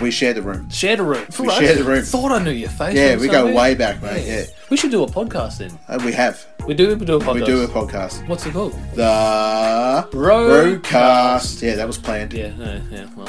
we share the room. shared a room. We share the room. Thought I knew your face. Yeah, we go way back, mate. Yeah, We should do a podcast then. Uh, we have. We do. We do a podcast. We do a podcast. What's it called? The. Roadcast. Yeah, that was planned. Yeah. Yeah. yeah well.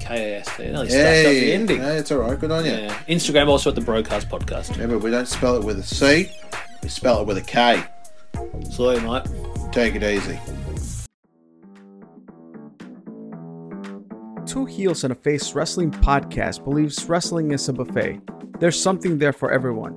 K A S T. Nearly stuffed up the ending. no, it's all right. Good on you. Yeah. Instagram also at the Broadcast Podcast. Remember, we don't spell it with a C. We spell it with a K. Sorry, mate. Take it easy. Two Heels and a Face Wrestling podcast believes wrestling is a buffet. There's something there for everyone.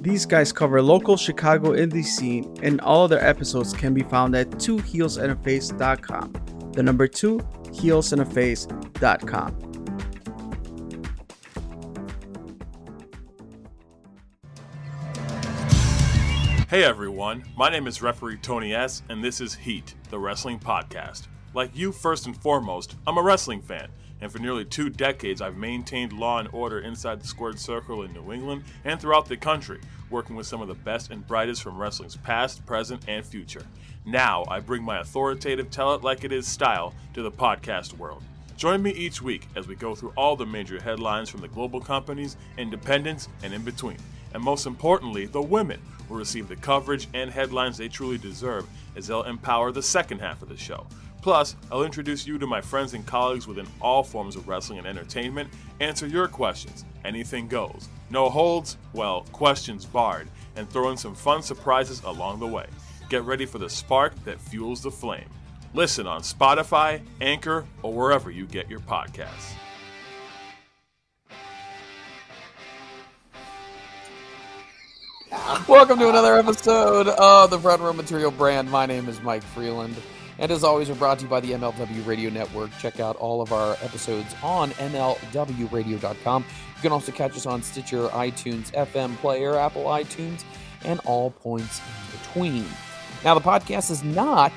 These guys cover local Chicago indie scene, and all of their episodes can be found at twoheelsandaface.com. The number two, heelsandaface.com. Hey everyone, my name is referee Tony S, and this is Heat, the wrestling podcast. Like you, first and foremost, I'm a wrestling fan, and for nearly two decades I've maintained law and order inside the squared circle in New England and throughout the country, working with some of the best and brightest from wrestling's past, present, and future. Now I bring my authoritative tell it like it is style to the podcast world. Join me each week as we go through all the major headlines from the global companies, independents, and in between. And most importantly, the women will receive the coverage and headlines they truly deserve as they'll empower the second half of the show. Plus, I'll introduce you to my friends and colleagues within all forms of wrestling and entertainment, answer your questions, anything goes. No holds, well, questions barred, and throw in some fun surprises along the way. Get ready for the spark that fuels the flame. Listen on Spotify, Anchor, or wherever you get your podcasts. Welcome to another episode of the Front Row Material brand. My name is Mike Freeland. And as always, we're brought to you by the MLW Radio Network. Check out all of our episodes on MLWRadio.com. You can also catch us on Stitcher, iTunes, FM Player, Apple iTunes, and all points in between. Now, the podcast is not,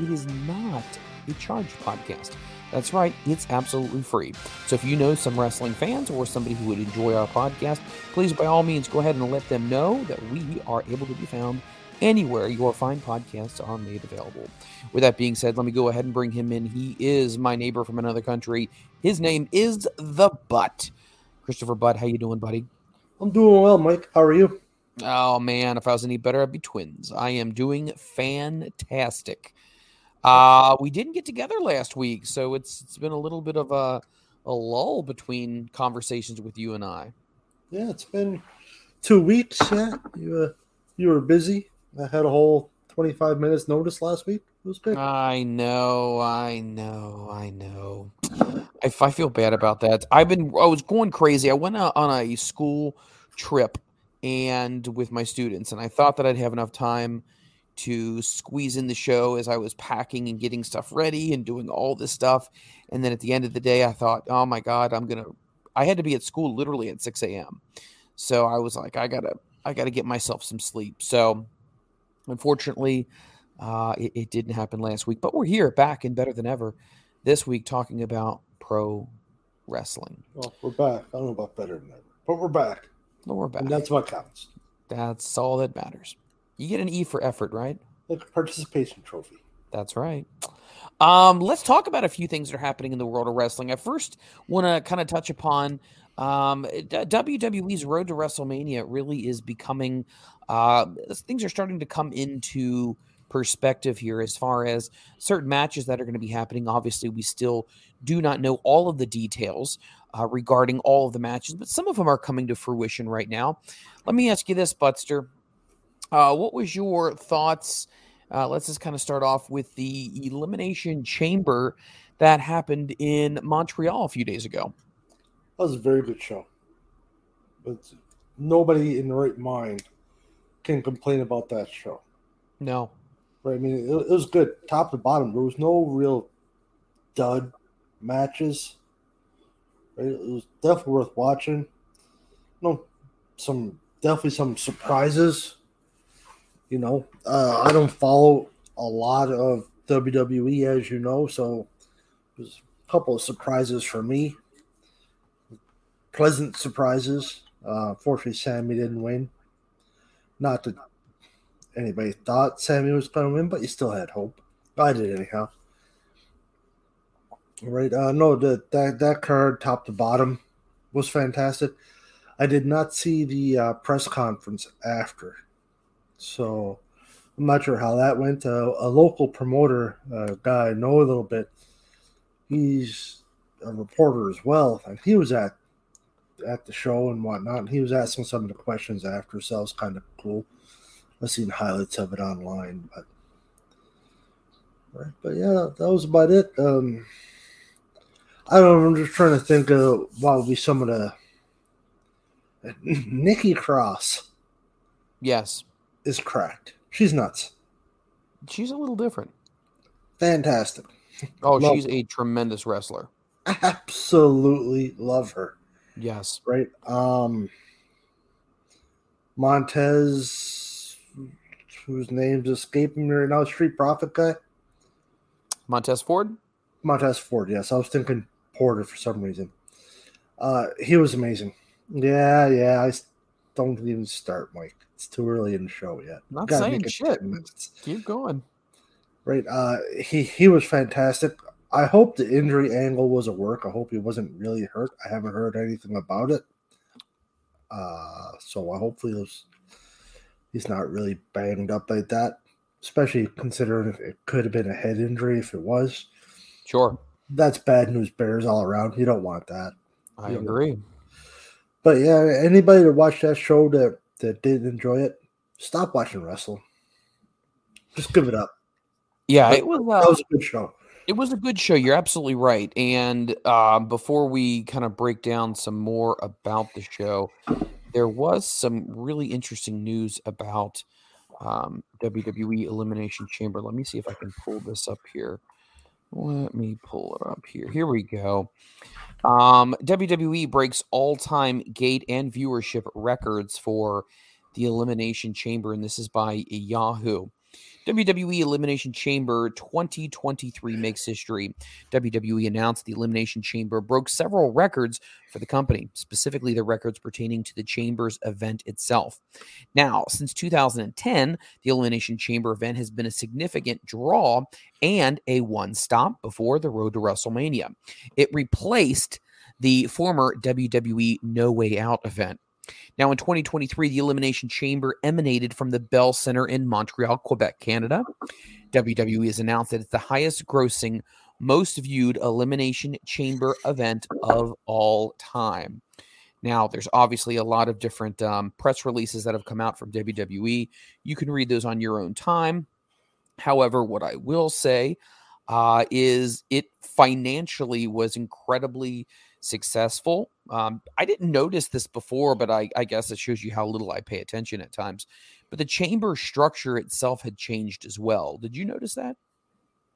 it is not a charged podcast. That's right, it's absolutely free. So if you know some wrestling fans or somebody who would enjoy our podcast, please by all means go ahead and let them know that we are able to be found anywhere your fine podcasts are made available. With that being said, let me go ahead and bring him in. He is my neighbor from another country. His name is the Butt. Christopher Butt, how you doing, buddy? I'm doing well, Mike. How are you? Oh man, if I was any better, I'd be twins. I am doing fantastic. Uh, we didn't get together last week, so it's it's been a little bit of a a lull between conversations with you and I. Yeah, it's been two weeks. Yeah, you uh, you were busy. I had a whole 25 minutes notice last week. It was good. I know, I know, I know. I, I feel bad about that. I've been I was going crazy. I went out on a school trip and with my students, and I thought that I'd have enough time to squeeze in the show as I was packing and getting stuff ready and doing all this stuff. And then at the end of the day, I thought, oh my God, I'm gonna I had to be at school literally at 6 a.m. So I was like, I gotta I gotta get myself some sleep. So unfortunately, uh, it, it didn't happen last week, but we're here back and better than ever this week talking about pro wrestling. Well, we're back. I don't know about better than ever, but we're back. We're back. And that's what counts. That's all that matters. You get an E for effort, right? Like a participation trophy. That's right. Um, let's talk about a few things that are happening in the world of wrestling. I first want to kind of touch upon um, WWE's road to WrestleMania. Really is becoming uh, things are starting to come into perspective here as far as certain matches that are going to be happening. Obviously, we still do not know all of the details uh, regarding all of the matches, but some of them are coming to fruition right now. Let me ask you this, Butster. Uh, what was your thoughts? Uh, let's just kind of start off with the Elimination Chamber that happened in Montreal a few days ago. That was a very good show. But nobody in the right mind can complain about that show. No. Right. I mean, it, it was good, top to bottom. There was no real dud matches. It was definitely worth watching. No, some definitely some surprises. You know, uh, I don't follow a lot of WWE, as you know, so there's a couple of surprises for me. Pleasant surprises. Uh, unfortunately, Sammy didn't win. Not that anybody thought Sammy was going to win, but you still had hope. I did anyhow. Right? Uh, no, the, that that card, top to bottom, was fantastic. I did not see the uh, press conference after, so I'm not sure how that went. Uh, a local promoter, uh, guy I know a little bit, he's a reporter as well, and he was at at the show and whatnot. And he was asking some of the questions after, so it was kind of cool. I've seen highlights of it online, but right, but yeah, that was about it. Um, I don't know. I'm just trying to think of what would be some of the Nikki Cross. Yes, is cracked. She's nuts. She's a little different. Fantastic. Oh, love she's her. a tremendous wrestler. Absolutely love her. Yes. Right. Um Montez whose name's escaping me right now, Street Profit guy. Montez Ford? Montez Ford, yes. I was thinking Porter for some reason. Uh he was amazing. Yeah, yeah. I don't even start, Mike. It's too early in the show yet. Not saying shit. Keep going. Right. Uh he he was fantastic. I hope the injury angle was a work. I hope he wasn't really hurt. I haven't heard anything about it. Uh so I hopefully was, he's not really banged up like that. Especially considering if it could have been a head injury if it was. Sure. That's bad news bears all around. You don't want that. I you agree. Know. But yeah, anybody that watched that show that that did enjoy it, stop watching wrestling. Just give it up. Yeah, it was. Uh, that was a good show. It was a good show. You're absolutely right. And uh, before we kind of break down some more about the show, there was some really interesting news about um, WWE Elimination Chamber. Let me see if I can pull this up here. Let me pull it up here. Here we go. Um, WWE breaks all time gate and viewership records for the Elimination Chamber, and this is by Yahoo. WWE Elimination Chamber 2023 makes history. WWE announced the Elimination Chamber broke several records for the company, specifically the records pertaining to the Chamber's event itself. Now, since 2010, the Elimination Chamber event has been a significant draw and a one stop before the road to WrestleMania. It replaced the former WWE No Way Out event. Now, in 2023, the Elimination Chamber emanated from the Bell Center in Montreal, Quebec, Canada. WWE has announced that it's the highest grossing, most viewed Elimination Chamber event of all time. Now, there's obviously a lot of different um, press releases that have come out from WWE. You can read those on your own time. However, what I will say uh, is it financially was incredibly successful. Um, I didn't notice this before, but I, I guess it shows you how little I pay attention at times. But the chamber structure itself had changed as well. Did you notice that?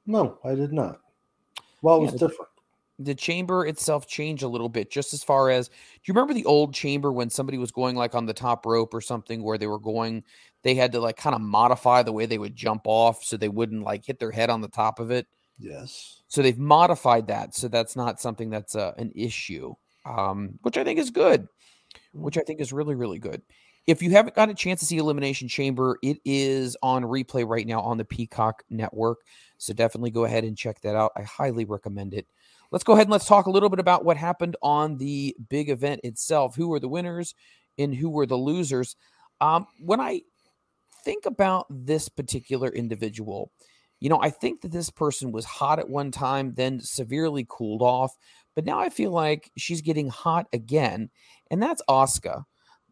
No, I did not. Well, it was Yeah, different. the chamber itself changed a little bit just as far as do you remember the old chamber when somebody was going like on the top rope or something where they were going they had to like kind of modify the way they would jump off so they wouldn't like hit their head on the top of it Yes. so they've modified that so that's not something that's uh, an issue um, which i think is good which i think is really really good. If you haven't got a chance to see elimination chamber it is on replay right now on the peacock network so definitely go ahead and check that out. I highly recommend it. Let's go ahead and let's talk a little bit about what happened on the big event itself. Who were the winners and who were the losers? Um, when i think about this particular individual you know, I think that this person was hot at one time, then severely cooled off, but now I feel like she's getting hot again, and that's Asuka.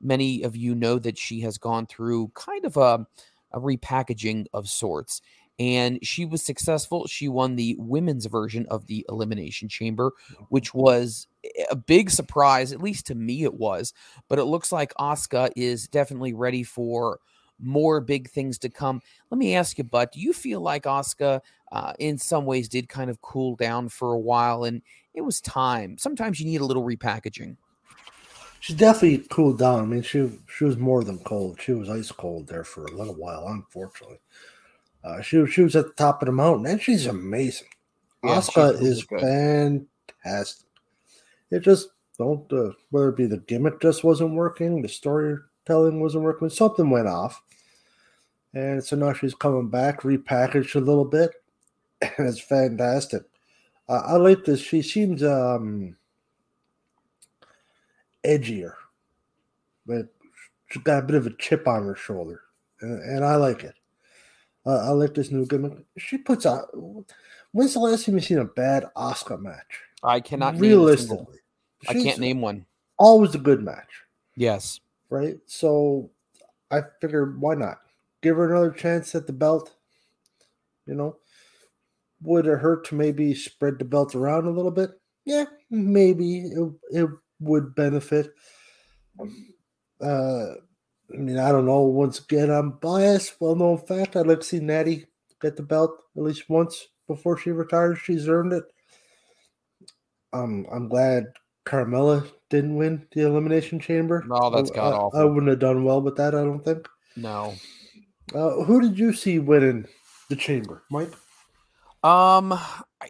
Many of you know that she has gone through kind of a, a repackaging of sorts, and she was successful. She won the women's version of the Elimination Chamber, mm-hmm. which was a big surprise, at least to me it was. But it looks like Asuka is definitely ready for more big things to come. Let me ask you, but do you feel like Asuka, uh, in some ways did kind of cool down for a while and it was time? Sometimes you need a little repackaging. She definitely cooled down. I mean, she she was more than cold. She was ice cold there for a little while, unfortunately. Uh, she was- she was at the top of the mountain, and she's amazing. Yeah, Asuka really is good. fantastic. It just don't uh, whether it be the gimmick just wasn't working, the storytelling wasn't working, something went off, and so now she's coming back, repackaged a little bit, and it's fantastic. Uh, I like this. She seems um edgier, but she's got a bit of a chip on her shoulder, and, and I like it. Uh, I like this new gimmick. She puts out. When's the last time you seen a bad Asuka match? I cannot name a single- realistically. I can't name one. Always a good match, Yes. Right? So I figured, why not give her another chance at the belt? You know, would it hurt to maybe spread the belt around a little bit? Yeah, maybe it, it would benefit. Uh, I mean, I don't know. Once again, I'm biased. Well known fact. I'd like to see Natty get the belt at least once before she retires. She's earned it. Um, I'm glad Carmella didn't win the Elimination Chamber. No, that's I- god I- awful. I wouldn't have done well with that. I don't think. No. Uh, who did you see winning the chamber, Mike? Um,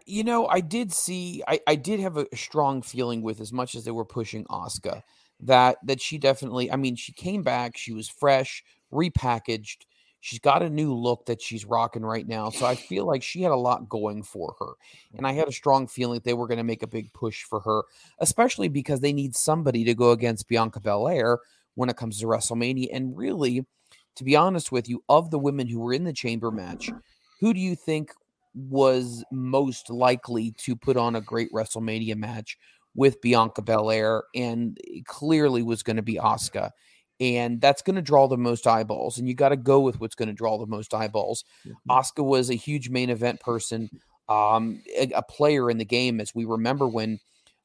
you know, I did see, I, I did have a strong feeling with as much as they were pushing Asuka that that she definitely. I mean, she came back, she was fresh, repackaged. She's got a new look that she's rocking right now, so I feel like she had a lot going for her, and I had a mm-hmm. strong feeling that they were going to make a big push for her, especially because they need somebody to go against Bianca Belair when it comes to WrestleMania. And really, to be honest with you, of the women who were in the chamber match, who do you think was most likely to put on a great WrestleMania match with Bianca Belair? And it clearly was going to be Asuka. And that's going to draw the most eyeballs. And you got to go with what's going to draw the most eyeballs. Asuka was a huge main event person, um, a, a player in the game, as we remember when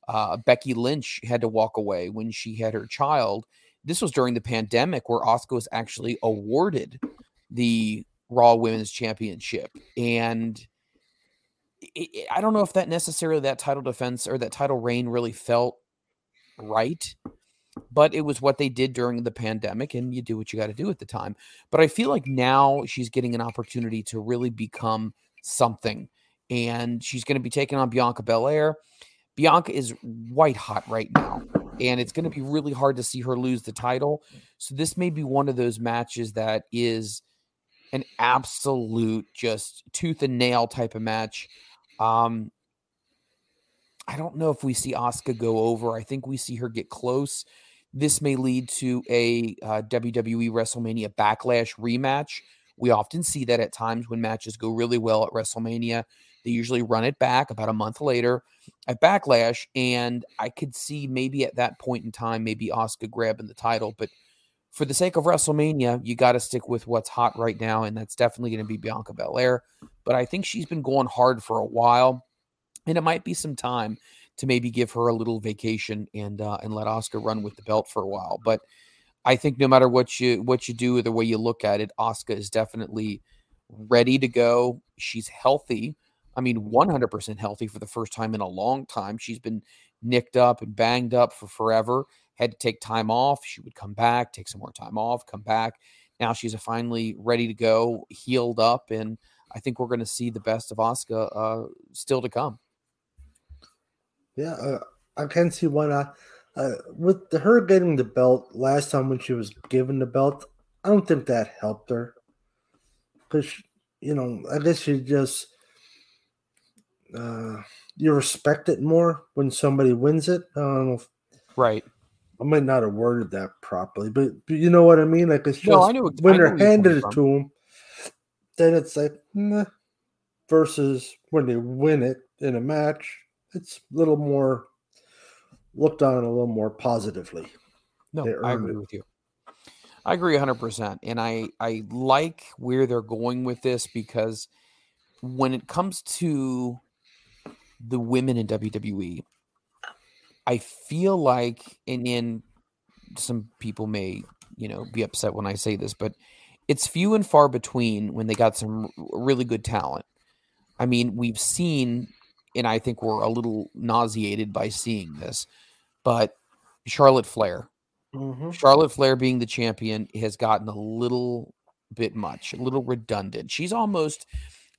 uh, Becky Lynch had to walk away when she had her child. This was during the pandemic where Asuka was actually awarded the Raw Women's Championship. And it, it- I don't know if that necessarily that title defense or that title reign really felt right. But it was what they did during the pandemic, and you do what you got to do at the time. But I feel like now she's getting an opportunity to really become something, and she's going to be taking on Bianca Belair. Bianca is white hot right now, and it's going to be really hard to see her lose the title. So this may be one of those matches that is an absolute just tooth and nail type of match. Um, I don't know if we see Asuka go over. I think we see her get close. This may lead to a uh, WWE WrestleMania Backlash rematch. We often see that at times when matches go really well at WrestleMania. They usually run it back about a month later at Backlash, and I could see maybe at that point in time, maybe Asuka grabbing the title. But for the sake of WrestleMania, you got to stick with what's hot right now, and that's definitely going to be Bianca Belair. But I think she's been going hard for a while, and it might be some time to maybe give her a little vacation and uh, and let Asuka run with the belt for a while. But I think no matter what you what you do or the way you look at it, Asuka is definitely ready to go. She's healthy. I mean, 100% healthy for the first time in a long time. She's been nicked up and banged up for forever. Had to take time off. She would come back, take some more time off, come back. Now she's finally ready to go, healed up, and I think we're going to see the best of Asuka uh, still to come. Yeah, uh, I can see why not. Uh, with the, her getting the belt last time when she was given the belt, I don't think that helped her. Because, you know, I guess she just uh, you respect it more when somebody wins it. I don't know if, right. I might not have worded that properly, but, but you know what I mean. Like it's just no, I knew, when I they're handed it to them, then it's like versus when they win it in a match, it's a little more looked on a little more positively. No, I agree it. with you. I agree 100%. And I, I like where they're going with this because when it comes to the women in WWE, I feel like, and in some people may, you know, be upset when I say this, but it's few and far between when they got some really good talent. I mean, we've seen, and I think we're a little nauseated by seeing this, but Charlotte Flair, mm-hmm. Charlotte Flair being the champion has gotten a little bit much, a little redundant. She's almost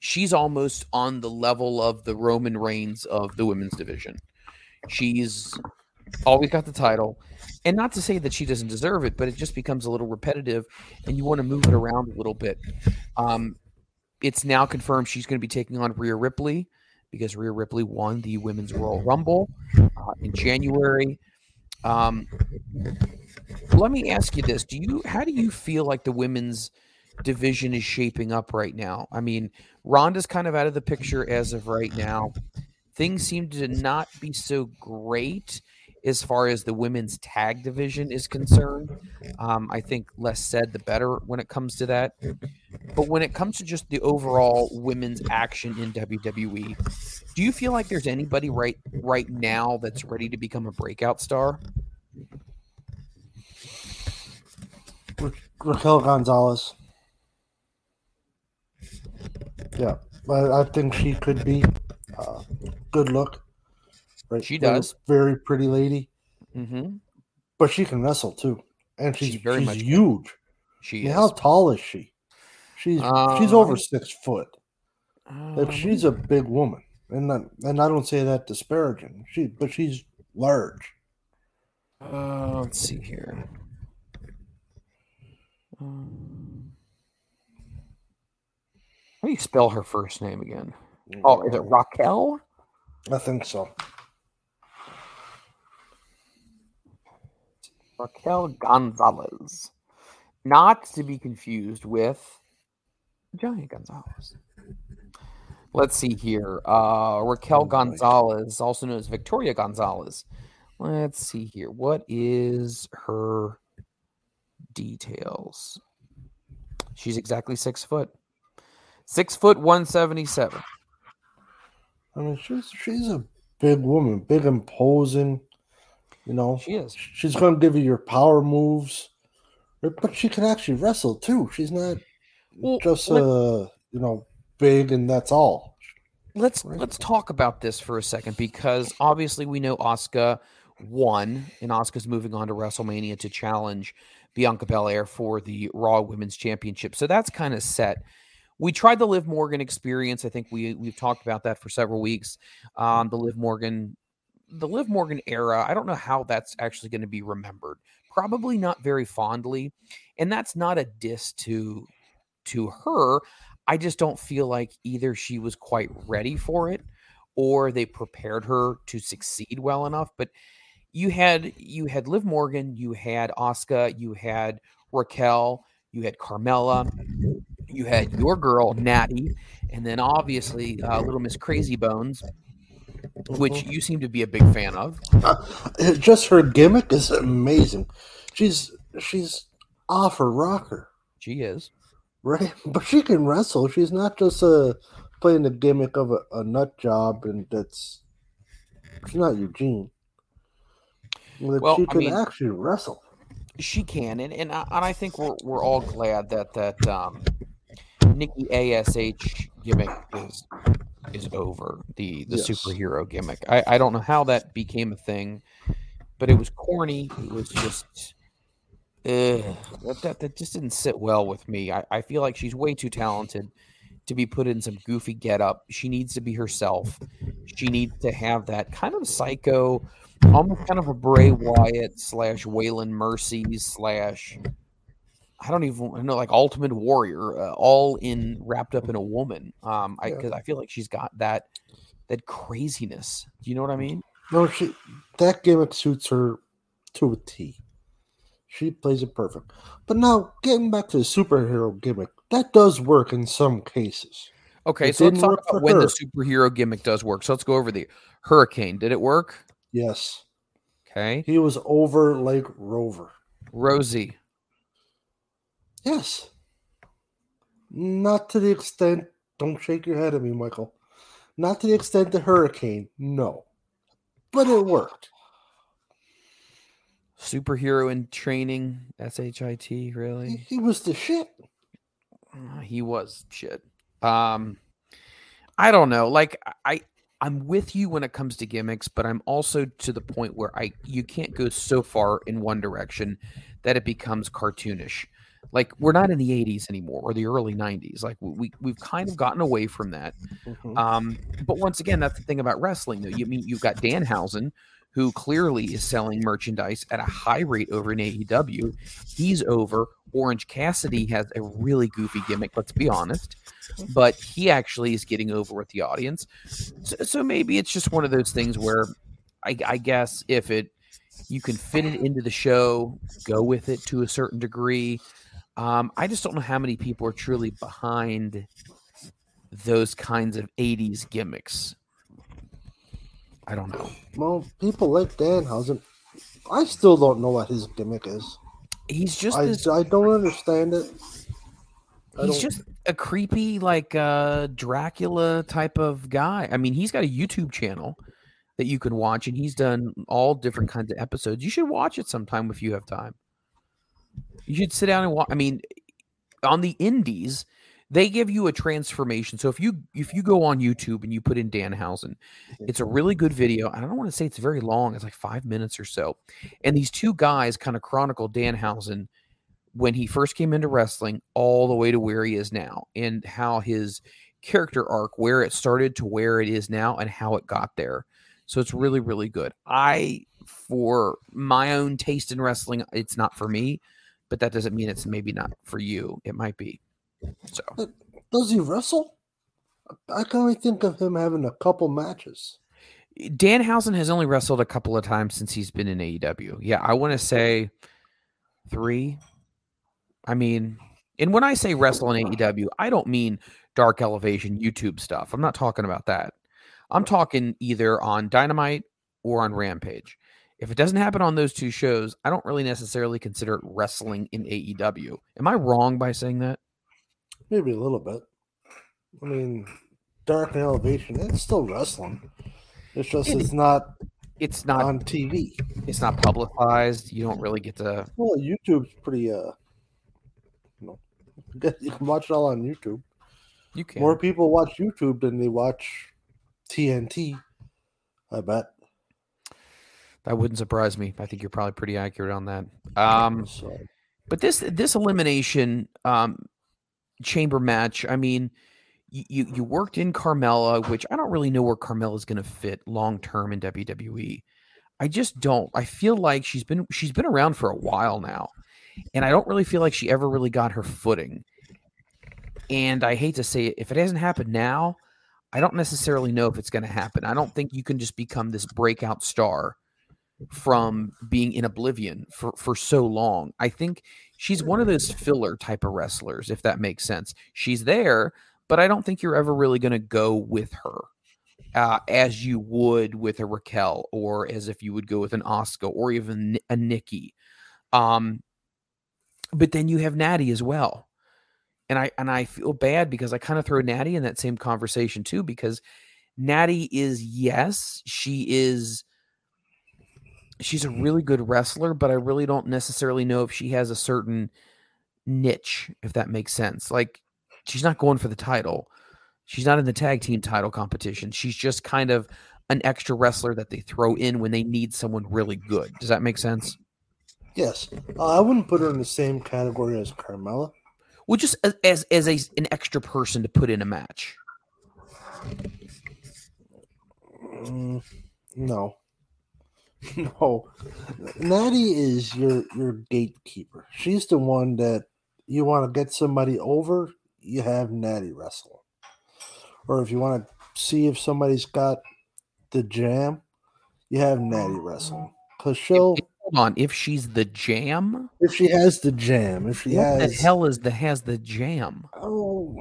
she's almost on the level of the Roman Reigns of the women's division. She's always got the title. And not to say that she doesn't deserve it, but it just becomes a little repetitive and you want to move it around a little bit. Um, it's now confirmed she's going to be taking on Rhea Ripley because Rhea Ripley won the Women's Royal Rumble uh, in January. Um, let me ask you this: Do you how do you feel like the women's division is shaping up right now? I mean, Ronda's kind of out of the picture as of right now. Things seem to not be so great as far as the women's tag division is concerned. Um, I think less said, the better when it comes to that. But when it comes to just the overall women's action in WWE, do you feel like there's anybody right right now that's ready to become a breakout star? Raquel Gonzalez. Yeah, I, think she could be. Uh, good look. Right? She does. Very, very pretty lady. Mm-hmm. But she can wrestle too, and she's, very she's much huge. She I mean. How tall is she? She's uh, she's over six foot. Like she's a big woman, and not, and I don't say that disparaging. She, but she's large. Uh, let's see here. Um, how do you spell her first name again? Oh, is it Raquel? I think so. Raquel Gonzalez. Not to be confused with Johnny Gonzalez. Let's see here. Uh, Raquel Gonzalez, also known as Victoria Gonzalez. Let's see here. What is her details? She's exactly six foot. Six foot one seventy seven. I mean, she's she's a big woman, big imposing. You know, she is. She's going to give you your power moves, but she can actually wrestle too. She's not well, just let, uh, you know, big and that's all. Let's right. let's talk about this for a second because obviously we know Asuka won, and Asuka's moving on to WrestleMania to challenge Bianca Belair for the Raw Women's Championship. So that's kind of set. We tried the Liv Morgan experience. I think we we've talked about that for several weeks. Um, the Liv Morgan, the Liv Morgan era. I don't know how that's actually going to be remembered. Probably not very fondly, and that's not a diss to to her. I just don't feel like either she was quite ready for it or they prepared her to succeed well enough. But you had you had Liv Morgan, you had Asuka, you had Raquel, you had Carmella, you had your girl Natty, and then obviously uh, Little Miss Crazy Bones, which Mhm. you seem to be a big fan of. Uh, just her gimmick is amazing. She's she's off her rocker, She is. right? But she can wrestle. She's not just uh, playing the gimmick of a, a nut job, and that's she's not Eugene. Like, Well, she I can mean- actually wrestle. She can, and and I, and I think we're we're all glad that that um, Nikki Ash gimmick is is over. The the Yes. superhero gimmick. I I don't know how that became a thing, but it was corny. It was just. Uh, that, that that just didn't sit well with me. I, I feel like she's way too talented to be put in some goofy getup. She needs to be herself. She needs to have that kind of psycho, almost kind of a Bray Wyatt slash Waylon Mercy slash I don't even know like Ultimate Warrior, uh, all in wrapped up in a woman. Um, I Yeah. because I feel like she's got that that craziness. Do you know what I mean? No, she that gimmick suits her to a T. She plays it perfect. But now getting back to the superhero gimmick, that does work in some cases. Okay, It so let's talk about when her. the superhero gimmick does work. So let's go over the Hurricane. Did it work? Yes. Okay, He was over like Rover. Rosie. Yes. Not to the extent don't shake your head at me, Michael. Not to the extent the hurricane, no. But it worked. Superhero in training, S H I T, really? he was the shit. He was shit. Um, I don't know. Like I, I'm with you when it comes to gimmicks, but I'm also to the point where I you can't go so far in one direction that it becomes cartoonish. Like we're not in the 80s anymore or the early 90s. Like we we've kind of gotten away from that. Mhm. Um, but once again, that's the thing about wrestling, though. You mean you've got Danhausen, who clearly is selling merchandise at a high rate over in AEW. He's over. Orange Cassidy has a really goofy gimmick, let's be honest, but he actually is getting over with the audience. So, so maybe it's just one of those things where I, I guess if it you can fit it into the show, go with it to a certain degree. Um, I just don't know how many people are truly behind those kinds of 80s gimmicks. I don't know. Well, people like Danhausen. I still don't know what his gimmick is. He's just I, this, I don't understand it. I he's just a creepy like uh Dracula type of guy. I mean, he's got a YouTube channel that you can watch and he's done all different kinds of episodes. You should watch it sometime if you have time. You should sit down and watch I mean on the indies they give you a transformation. So if you if you go on YouTube and you put in Danhausen, mm-hmm. it's a really good video. I don't want to say it's very long. It's like 5 minutes or so. And these two guys kind of chronicle Danhausen when he first came into wrestling all the way to where he is now and how his character arc where it started to where it is now and how it got there so it's really really good i for my own taste in wrestling it's not for me but that doesn't mean it's maybe not for you. It might be. So. Does he wrestle? I can only think of him having a couple matches. danhausen has only wrestled a couple of times since he's been in aew yeah i want to say three. I mean and when i say wrestle in aew i don't mean dark elevation youtube stuff. I'm not talking about that. I'm talking either on dynamite or on rampage if it doesn't happen on those two shows i don't really necessarily consider it wrestling in aew am i wrong by saying that Maybe a little bit. I mean, Dark and Elevation, it's still wrestling. It's just It- it's not it's not on TV. it's not publicized you don't really get to Well, YouTube's pretty uh you know you can watch it all on YouTube. you can More people watch YouTube than they watch TNT. I bet. That wouldn't surprise me. I think you're probably pretty accurate on that. Um, but this this elimination um, chamber match, I mean, you, you worked in Carmella, which I don't really know where Carmella's going to fit long term in WWE. I just don't. I feel like she's been she's been around for a while now, and I don't really feel like she ever really got her footing. And I hate to say it, if it hasn't happened now, I don't necessarily know if it's going to happen. I don't think you can just become this breakout star from being in oblivion for for so long. I think she's one of those filler type of wrestlers, if that makes sense. She's there, but I don't think you're ever really going to go with her uh, as you would with a Raquel or as if you would go with an Asuka or even a Nikki. Um, but then you have Natty as well. And I and I feel bad because I kind of throw Natty in that same conversation too, because Natty is yes, she is she's a really good wrestler, but I really don't necessarily know if she has a certain niche, if that makes sense. Like she's not going for the title. She's not in the tag team title competition. She's just kind of an extra wrestler that they throw in when they need someone really good. Does that make sense? yes, uh, I wouldn't put her in the same category as Carmella. Well, just as as, as a, an extra person to put in a match. Mm, no, no. Natty is your your gatekeeper. She's the one that you want to get somebody over. You have Natty wrestle, or if you want to see if somebody's got the jam, you have Natty wrestle. Cause she'll Hold on, if she's the jam, if she has the jam, if she what has the hell is the has the jam? Oh,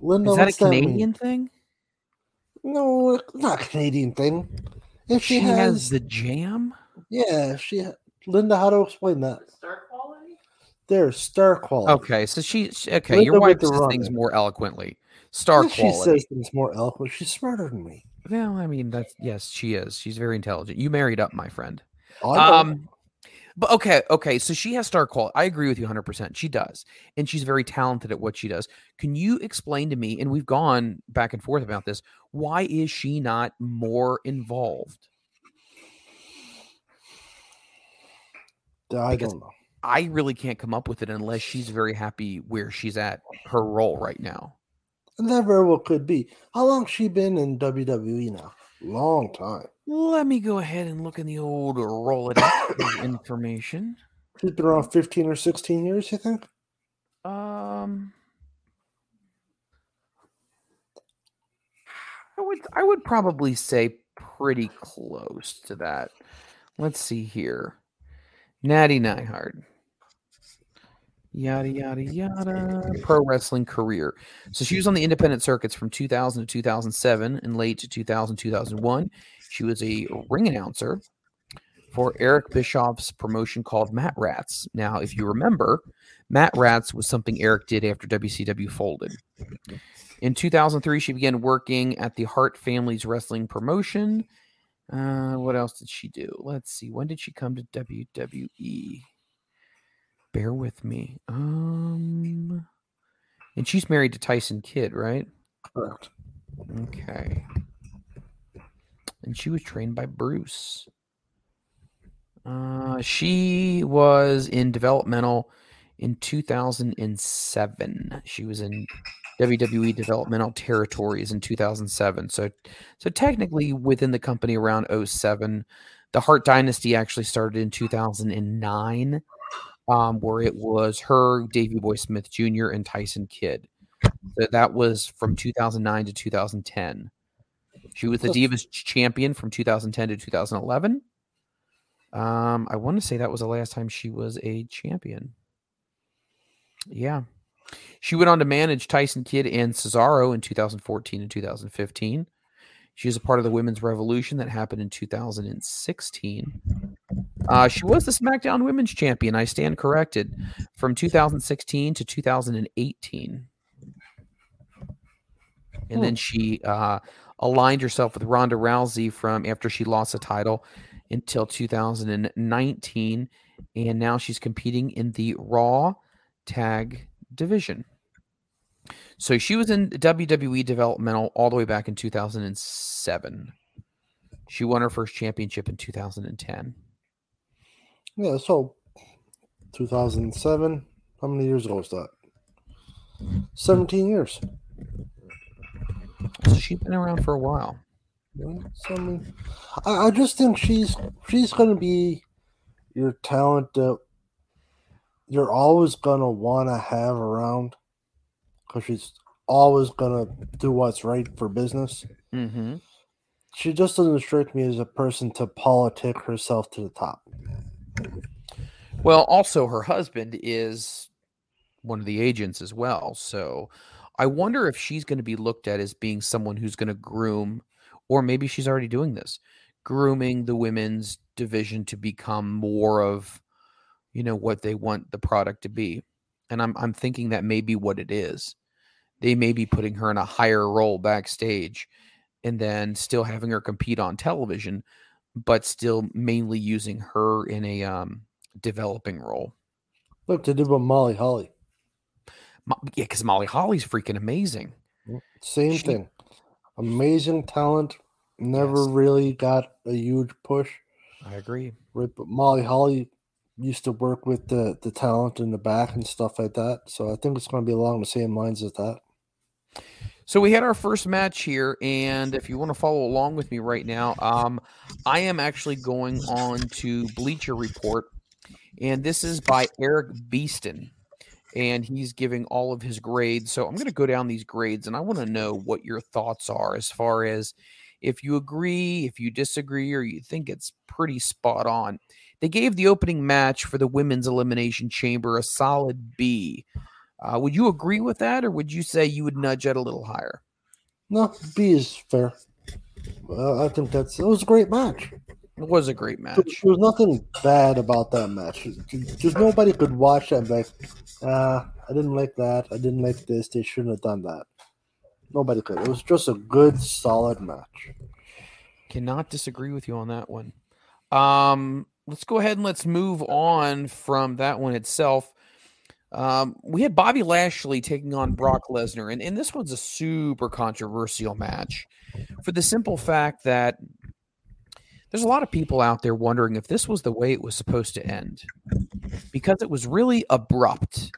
Linda, Is that a? Canadian thing? No, not a Canadian thing. If she, She has, has the jam. yeah, if she Linda, how to explain that? Star quality. There's star quality. Okay, so she she- okay. Linda Your wife says run things more eloquently. Star She quality. says things more eloquent. She's smarter than me. Well, I mean that's yes, she is. She's very intelligent. You married up, my friend. I. Um, but okay, okay. So she has star quality. I agree with you 100. percent She does, and she's very talented at what she does. Can you explain to me? And we've gone back and forth about this. Why is she not more involved? I because- don't know. I really can't come up with it unless she's very happy where she's at her role right now. And that very well could be. How long she been in WWE now? Long time. Let me go ahead and look in the old Rolodex information. She's been around 15 or 16 years, you think? Um, I would I would probably say pretty close to that. Let's see here. Natty Neidhart. Yada yada yada. Pro wrestling career. So she was on the independent circuits from 2000 to 2007 and late to 2000 2001. She was a ring announcer for Eric Bischoff's promotion called MatRats. Now, if you remember, MatRats was something Eric did after WCW folded. In 2003, she began working at the Hart family's Wrestling promotion. Uh, what else did she do? Let's see. When did she come to WWE? Bear with me. Um, and she's married to Tyson Kidd, right? Correct. Okay. And she was trained by Bruce. Uh, she was in developmental in 2007. She was in WWE developmental territories in 2007. So, so technically within the company around 07. The Hart Dynasty actually started in 2009, um, where it was her, Davey Boy Smith Jr., and Tyson Kidd. So that was from 2009 to 2010. She was the Divas champion from 2010 to 2011. Um, I want to say that was the last time she was a champion. Yeah. She went on to manage Tyson Kidd and Cesaro in 2014 and 2015. She was a part of the Women's Revolution that happened in 2016. Uh, she was the SmackDown Women's Champion. I stand corrected from 2016 to 2018. And then she uh, aligned herself with Ronda Rousey from after she lost the title until 2019. And now she's competing in the Raw Tag Division. So she was in WWE developmental all the way back in 2007. She won her first championship in 2010. Yeah, so 2007. How many years ago was that? 17 years. So she's been around for a while. Yeah, so, I, mean, I, I just think she's she's going to be your talent that you're always going to want to have around because she's always going to do what's right for business. Mm-hmm. She just doesn't strike me as a person to politic herself to the top. Well, also her husband is one of the agents as well. So I wonder if she's going to be looked at as being someone who's going to groom, or maybe she's already doing this, grooming the women's division to become more of, you know, what they want the product to be. And I'm I'm thinking that may be what it is. They may be putting her in a higher role backstage and then still having her compete on television, but still mainly using her in a um, developing role. Look, they did with Molly Holly. Mo- Yeah, because Molly Holly's freaking amazing. Same She- thing. Amazing talent. Never Yes. really got a huge push. I agree. Right, but Molly Holly used to work with the the talent in the back and stuff like that. So I think it's going to be along the same lines as that. So we had our first match here, and if you want to follow along with me right now, um, I am actually going on to Bleacher Report, and this is by Erik Beaston, and he's giving all of his grades. So I'm going to go down these grades, and I want to know what your thoughts are as far as if you agree, if you disagree, or you think it's pretty spot on. They gave the opening match for the women's elimination chamber a solid B. Uh, would you agree with that, or would you say you would nudge it a little higher? No, B is fair. Well, I think that's it was a great match. It was a great match. there was nothing bad about that match. Just nobody could watch that and be like, uh, I didn't like that. I didn't like this. They shouldn't have done that. Nobody could. It was just a good, solid match. Cannot disagree with you on that one. Um, let's go ahead and let's move on from that one itself. Um, we had Bobby Lashley taking on Brock Lesnar, and, and this one's a super controversial match for the simple fact that there's a lot of people out there wondering if this was the way it was supposed to end because it was really abrupt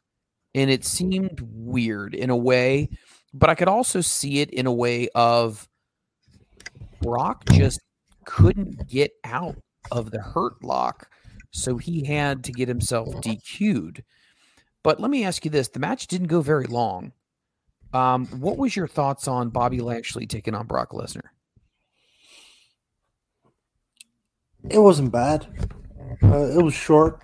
and it seemed weird in a way, but I could also see it in a way of Brock just couldn't get out of the hurt lock, so he had to get himself DQ'd. But let me ask you this: the match didn't go very long. Um, what was your thoughts on Bobby Lashley taking on Brock Lesnar? It wasn't bad. Uh, it was short.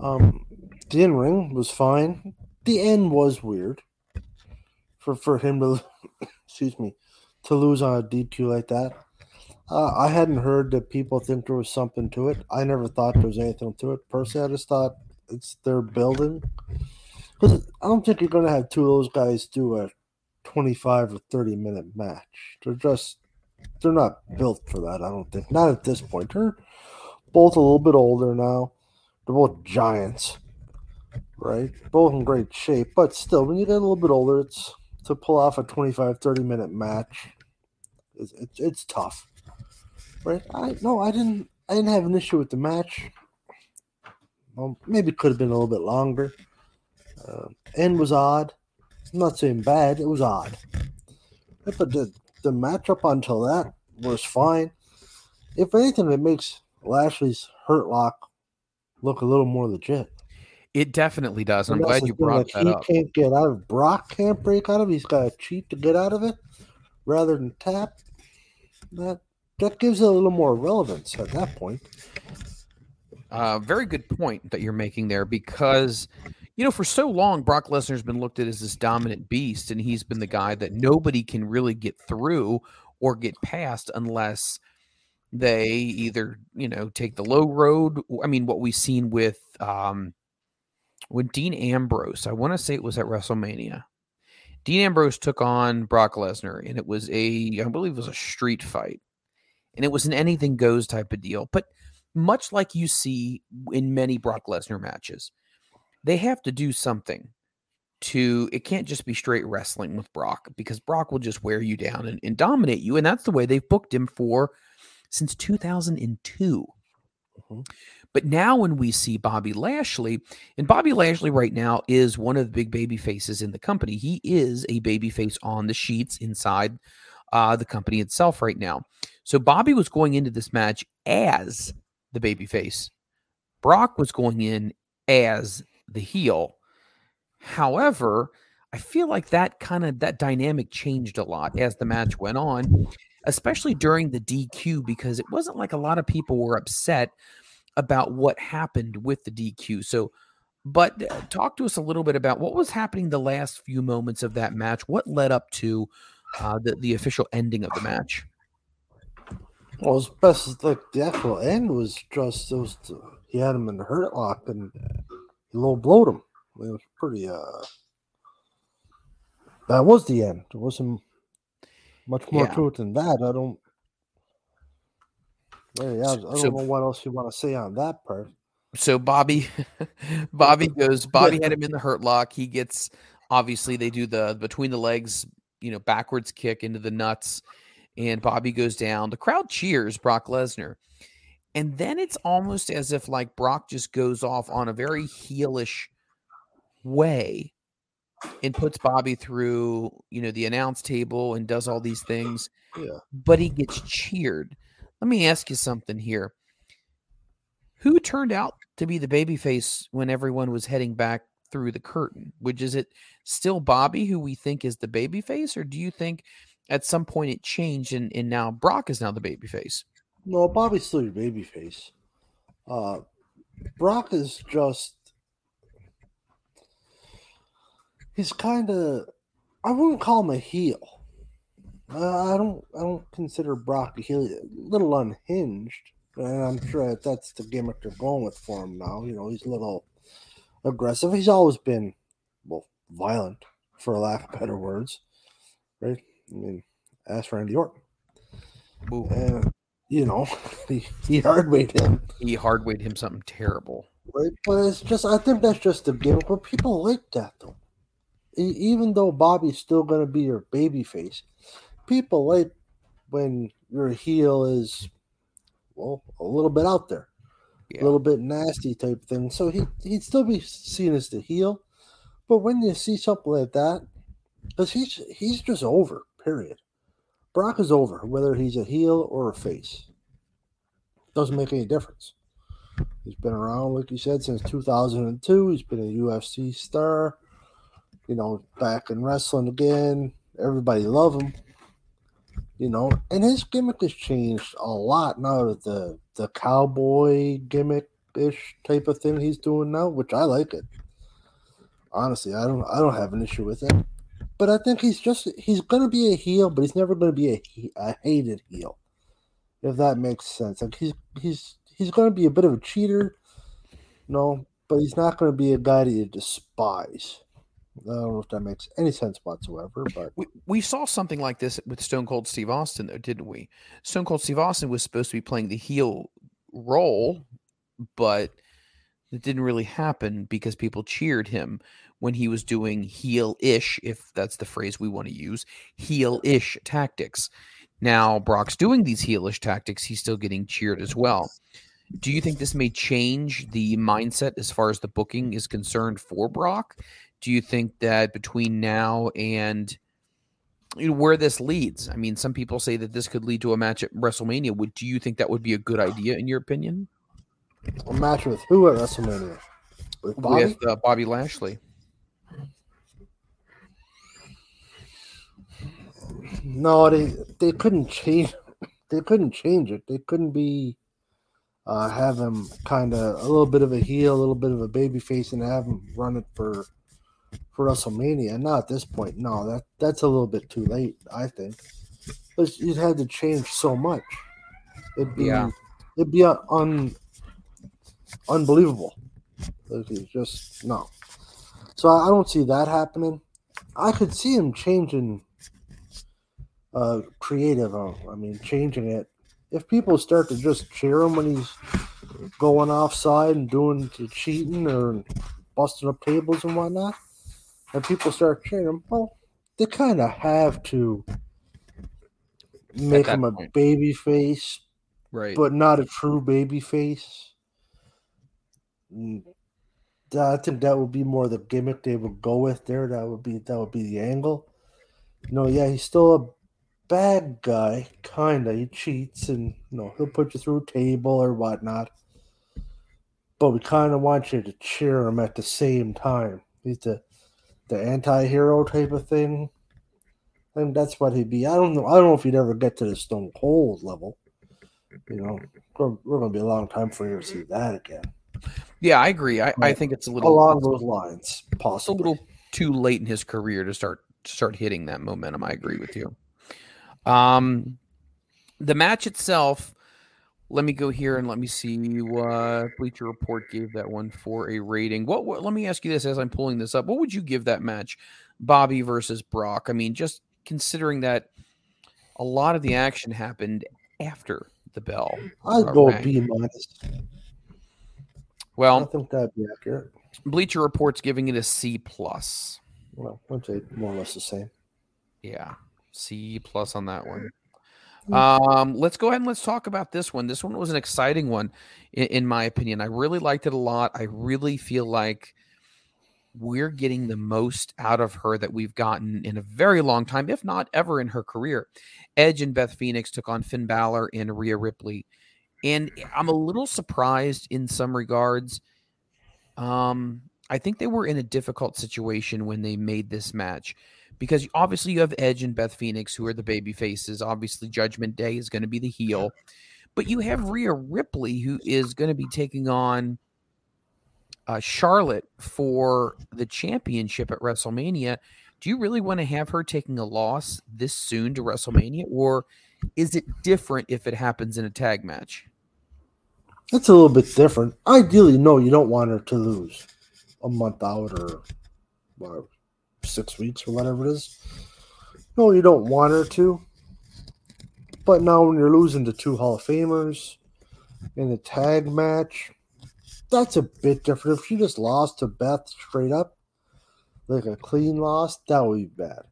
Um, the in ring was fine. The end was weird. For for him to, excuse me, to lose on a DQ like that. Uh, I hadn't heard that people think there was something to it. I never thought there was anything to it. Personally, I just thought it's their building. Because I don't think you're going to have two of those guys do a 25 or 30 minute match. They're just they're not built for that. I don't think. Not at this point. They're both a little bit older now. They're both giants, right? Both in great shape, but still, when you get a little bit older, it's to pull off a 25, 30 minute match. It's, it's, it's tough, right? I no, I didn't. I didn't have an issue with the match. Well, maybe it could have been a little bit longer. Uh, end was odd. I'm not saying bad. It was odd. But the the matchup until that was fine. If anything, it makes Lashley's hurt lock look a little more legit. It definitely does. I'm glad you brought like, that he up. can't get out of Brock can't break out of it. He's got to cheat to get out of it rather than tap. That that gives it a little more relevance at that point. Uh, very good point that you're making there because, you know, for so long, Brock Lesnar's been looked at as this dominant beast, and he's been the guy that nobody can really get through or get past unless they either, you know, take the low road. I mean, what we've seen with um, with Dean Ambrose, I want to say it was at WrestleMania. Dean Ambrose took on Brock Lesnar, and it was a, I believe it was a street fight. And it was an anything goes type of deal. But much like you see in many Brock Lesnar matches, they have to do something to it can't just be straight wrestling with Brock because Brock will just wear you down and, and dominate you. And that's the way they've booked him for since 2002. Mhm. But now, when we see Bobby Lashley, and Bobby Lashley right now is one of the big baby faces in the company. He is a baby face on the sheets inside uh, the company itself right now. So Bobby was going into this match as the baby face. Brock was going in as the heel. However, I feel like that kind of that dynamic changed a lot as the match went on, especially during the DQ because it wasn't like a lot of people were upset about what happened with the DQ. So, but uh, talk to us a little bit about what was happening the last few moments of that match. What led up to uh, the the official ending of the match? Well, as best as like the actual end was just it was he had him in the hurt lock and he low blowed him. It was pretty. uh That was the end. There wasn't much more Yeah. to it than that. I don't. Yeah, I don't So- know what else you want to say on that part. so Bobby Bobby goes Bobby had him in the hurt lock. He gets obviously they do the between the legs, you know, backwards kick into the nuts and Bobby goes down. The crowd cheers Brock Lesnar. And then it's almost as if like Brock just goes off on a very heelish way and puts Bobby through, you know, the announce table and does all these things. Yeah. But he gets cheered. Let me ask you something here. Who turned out to be the babyface when everyone was heading back through the curtain? Which is it still Bobby who we think is the babyface, or do you think at some point it changed and, and now Brock is now the babyface? No, Bobby's still your baby face. Uh, Brock is just. He's kind of. I wouldn't call him a heel. Uh, I don't. I don't consider Brock a heel. A little unhinged, and I'm sure that that's the gimmick they're going with for him now. You know, he's a little aggressive. He's always been, well, violent, for lack of better words, right? I mean, ask Randy Orton. And you know, he, he hard weighed him, he hard weighed him something terrible. right? But it's just, I think that's just a gimmick. But people like that though. E- even though Bobby's still gonna be your baby face, people like when your heel is, well, a little bit out there, Yeah. a little bit nasty type thing. So he he'd still be seen as the heel. But when you see something like that, because he's he's just over. Period. Brock is over, whether he's a heel or a face. Doesn't make any difference. He's been around, like you said, since 2002. He's been a UFC star. You know, back in wrestling again. Everybody love him. You know, and his gimmick has changed a lot now. The the cowboy gimmick ish type of thing he's doing now, which I like it. Honestly, I don't I don't have an issue with it. But I think he's just he's gonna be a heel, but he's never gonna be a, he- a hated heel. If that makes sense. Like he's he's he's gonna be a bit of a cheater, no, but he's not gonna be a guy that you despise. I don't know if that makes any sense whatsoever, but We, we saw something like this with Stone Cold Steve Austin, though, didn't we? Stone Cold Steve Austin was supposed to be playing the heel role, but it didn't really happen because people cheered him when he was doing heel ish, if that's the phrase we want to use, heel ish tactics. Now, Brock's doing these heelish tactics, he's still getting cheered as well. Do you think this may change the mindset as far as the booking is concerned for Brock? Do you think that between now and you know, where this leads? I mean, some people say that this could lead to a match at WrestleMania. Would do you think that would be a good idea in your opinion? a match with who at WrestleMania? With Bobby? With uh, Bobby Lashley. No, they they couldn't change. They couldn't change it. They couldn't be uh, have him kind of a little bit of a heel, a little bit of a baby face, and have him run it for for WrestleMania. Not at this point. No, that that's a little bit too late. I think. But you'd had to change so much. It'd be Yeah. it'd be un, un unbelievable. It's just no. So I don't see that happening. I could see him changing uh creative uh, I mean changing it. If people start to just cheer him when he's going offside and doing the cheating or busting up tables and whatnot, and people start cheering him, well, they kind of have to make him a point. baby face Right. but not a true baby face. Mm, I think that would be more the gimmick they would go with there. That would be that would be the angle. No, yeah, he's still a bad guy, kinda. He cheats and you know he'll put you through a table or whatnot. But we kind of want you to cheer him at the same time. He's the the anti-hero type of thing. I think that's what he'd be. I don't know. I don't know if he'd ever get to the Stone Cold level. You know, we're, we're going to be a long time for you to see that again. Yeah, I agree. I, I think it's a little along those lines, Possible. a little too late in his career to start start hitting that momentum. I agree with you. Um, the match itself. Let me go here and let me see what Bleacher Report gave that one for a rating. What, what? Let me ask you this as I'm pulling this up. What would you give that match, Bobby versus Brock? I mean, just considering that a lot of the action happened after the bell. I'd uh, go rang. B minus. Well, I think that'd be accurate. Bleacher Report's giving it a C plus. Well, I'd say more or less the same. Yeah, C plus on that one. Um, let's go ahead and let's talk about this one. This one was an exciting one, in, in my opinion. I really liked it a lot. I really feel like we're getting the most out of her that we've gotten in a very long time, if not ever in her career. Edge and Beth Phoenix took on Finn Balor and Rhea Ripley, and I'm a little surprised in some regards. Um, I think they were in a difficult situation when they made this match because obviously you have Edge and Beth Phoenix who are the baby faces. Obviously, Judgment Day is going to be the heel, but you have Rhea Ripley who is going to be taking on uh, Charlotte for the championship at WrestleMania. Do you really want to have her taking a loss this soon to WrestleMania, or is it different if it happens in a tag match? That's a little bit different. Ideally, no, you don't want her to lose a month out or what, six weeks or whatever it is. No, you don't want her to. But now, when you're losing to two Hall of Famers in a tag match, that's a bit different. If she just lost to Beth straight up, like a clean loss, that would be bad.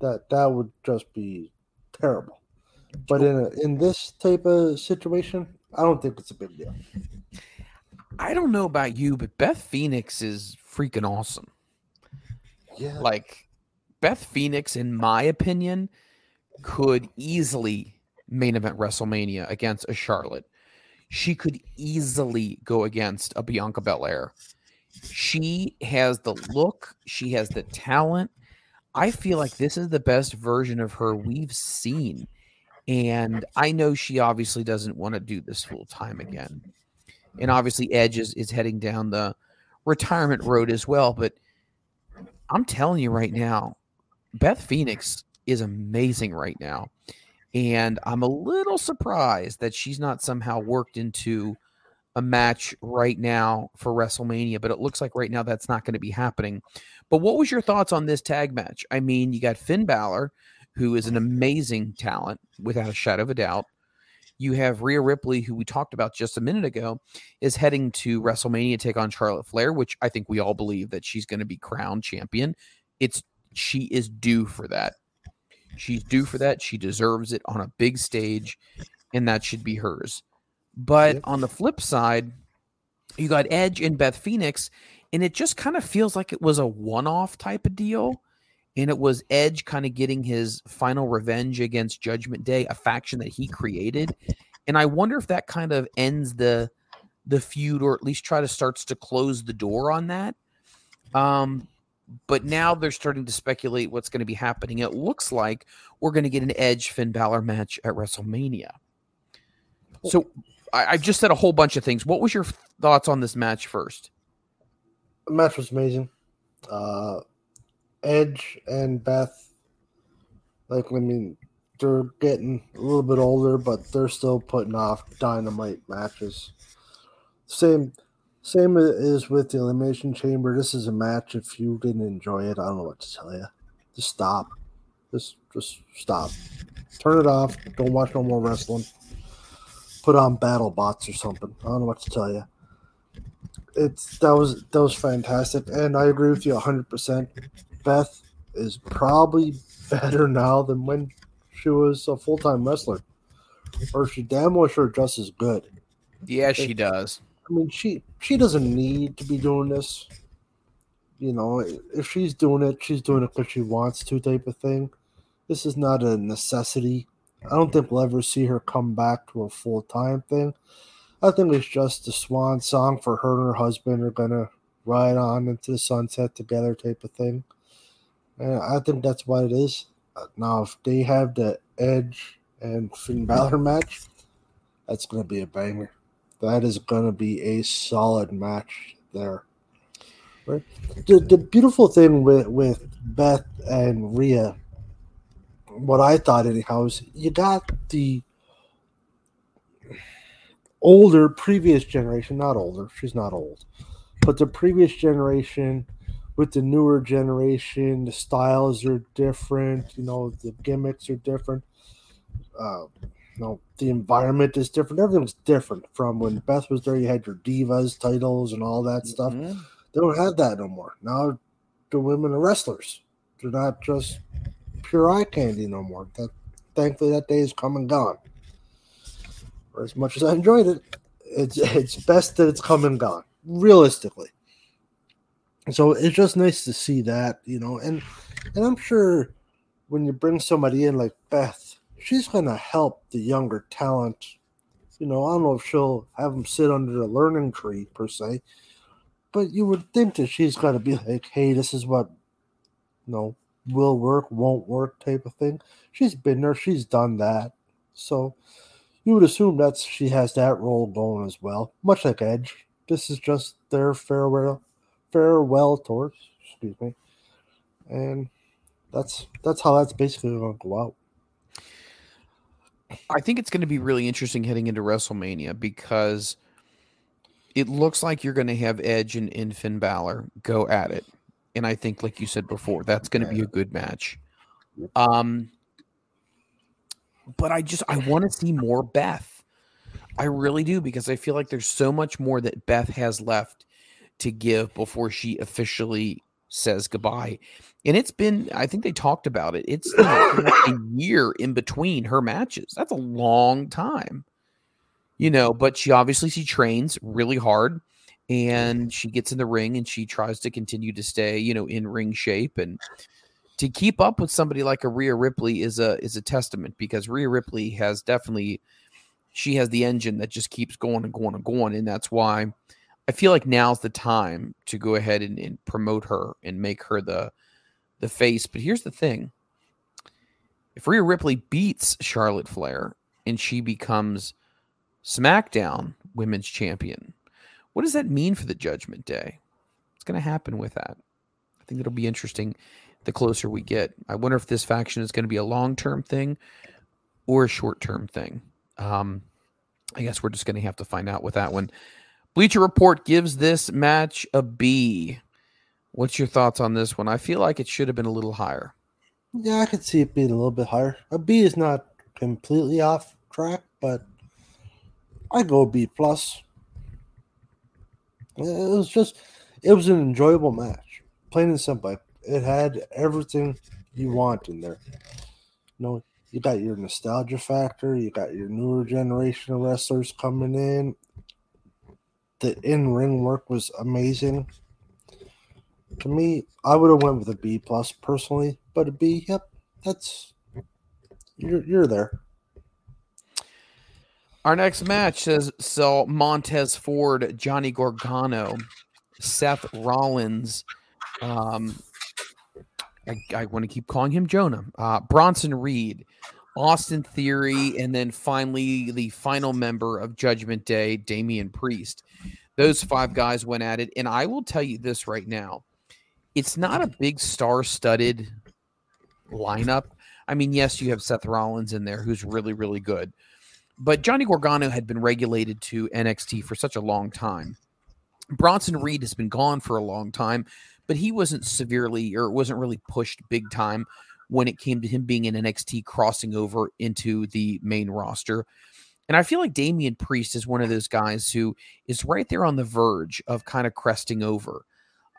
That that would just be terrible. But in a, in this type of situation, I don't think it's a big deal. I don't know about you, but Beth Phoenix is freaking awesome. Yeah. Like Beth Phoenix, in my opinion, could easily main event WrestleMania against a Charlotte. She could easily go against a Bianca Belair. She has the look, she has the talent. I feel like this is the best version of her we've seen. And I know she obviously doesn't want to do this full time again. And obviously, Edge is, is heading down the retirement road as well. But I'm telling you right now, Beth Phoenix is amazing right now. And I'm a little surprised that she's not somehow worked into a match right now for WrestleMania, but it looks like right now that's not going to be happening. But what was your thoughts on this tag match? I mean, you got Finn Balor, who is an amazing talent without a shadow of a doubt. You have Rhea Ripley, who we talked about just a minute ago, is heading to WrestleMania to take on Charlotte Flair, which I think we all believe that she's going to be crowned champion. It's she is due for that. She's due for that. She deserves it on a big stage, and that should be hers. But on the flip side, you got Edge and Beth Phoenix, and it just kind of feels like it was a one-off type of deal. And it was Edge kind of getting his final revenge against Judgment Day, a faction that he created. And I wonder if that kind of ends the the feud, or at least try to starts to close the door on that. Um, but now they're starting to speculate what's going to be happening. It looks like we're going to get an Edge Finn Balor match at WrestleMania. So I, I've just said a whole bunch of things. What was your thoughts on this match first? The match was amazing. Uh, Edge and Beth, like I mean, they're getting a little bit older, but they're still putting off dynamite matches. Same, same is with the Elimination Chamber. This is a match. If you didn't enjoy it, I don't know what to tell you. Just stop. Just, just stop. Turn it off. Don't watch no more wrestling. Put on Battle Bots or something. I don't know what to tell you it's that was that was fantastic, and I agree with you hundred percent. Beth is probably better now than when she was a full time wrestler. or she damn well sure just as good. Yeah, she does. I mean, she she doesn't need to be doing this. You know, if she's doing it, she's doing it because she wants to, type of thing. This is not a necessity. I don't think we'll ever see her come back to a full time thing. I think it's just a swan song for her and her husband are gonna ride on into the sunset together, type of thing. I think that's what it is. Now, if they have the Edge and Finn Balor match, that's gonna be a banger. That is gonna be a solid match there. Right? The, the beautiful thing with with Beth and Rhea, what I thought anyhow is you got the older previous generation, not older, she's not old, but the previous generation with the newer generation, the styles are different, you know, the gimmicks are different. Uh, you know, the environment is different. Everything's different from when Beth was there. You had your divas titles and all that stuff. Mhm. They don't have that no more. Now the women are wrestlers. They're not just pure eye candy no more. That thankfully that day is come and gone. For as much as I enjoyed it, it's it's best that it's come and gone. Realistically. So it's just nice to see that, you know, and and I'm sure when you bring somebody in like Beth, she's gonna help the younger talent. You know, I don't know if she'll have them sit under the learning tree per se, but you would think that she's to be like, hey, this is what you know will work, won't work type of thing. She's been there, she's done that. So you would assume that she has that role going as well, much like Edge. This is just their farewell farewell tour, excuse me. And that's that's how that's basically gonna go out. I think it's going to be really interesting heading into WrestleMania because it looks like you're going to have Edge and, and Finn Balor go at it. And I think, like you said before, that's going to be a good match. Um, but I just I want to see more Beth. I really do because I feel like there's so much more that Beth has left to give before she officially says goodbye. And it's been, I think they talked about it. It's like a year in between her matches. That's a long time, you know. But she obviously she trains really hard, and she gets in the ring and she tries to continue to stay, you know, in ring shape and to keep up with somebody like a Rhea Ripley is a is a testament because Rhea Ripley has definitely she has the engine that just keeps going and going and going, and that's why I feel like now's the time to go ahead and, and promote her and make her the the face. But here's the thing: if Rhea Ripley beats Charlotte Flair and she becomes SmackDown Women's Champion, what does that mean for the Judgment Day? What's going to happen with that? I think it'll be interesting the closer we get. I wonder if this faction is going to be a long term thing or a short term thing. Um, I guess we're just going to have to find out with that one. Bleacher Report gives this match a B. What's your thoughts on this one? I feel like it should have been a little higher. Yeah, I could see it being a little bit higher. A B is not completely off track, but I go B plus. It was just, it was an enjoyable match, plain and simple. It had everything you want in there. You know, you got your nostalgia factor, you got your newer generation of wrestlers coming in. The in ring work was amazing. To me, I would have went with a B plus personally, but a B, yep, that's you're you're there. Our next match says so Montez Ford, Johnny Gargano, Seth Rollins. Um, I, I want to keep calling him Jonah. Uh, Bronson Reed, Austin Theory, and then finally the final member of Judgment Day, Damian Priest. Those five guys went at it, and I will tell you this right now: it's not a big star-studded lineup. I mean, yes, you have Seth Rollins in there, who's really, really good. But Johnny Gargano had been regulated to NXT for such a long time. Bronson Reed has been gone for a long time, but he wasn't severely or wasn't really pushed big time when it came to him being in NXT crossing over into the main roster. And I feel like Damian Priest is one of those guys who is right there on the verge of kind of cresting over.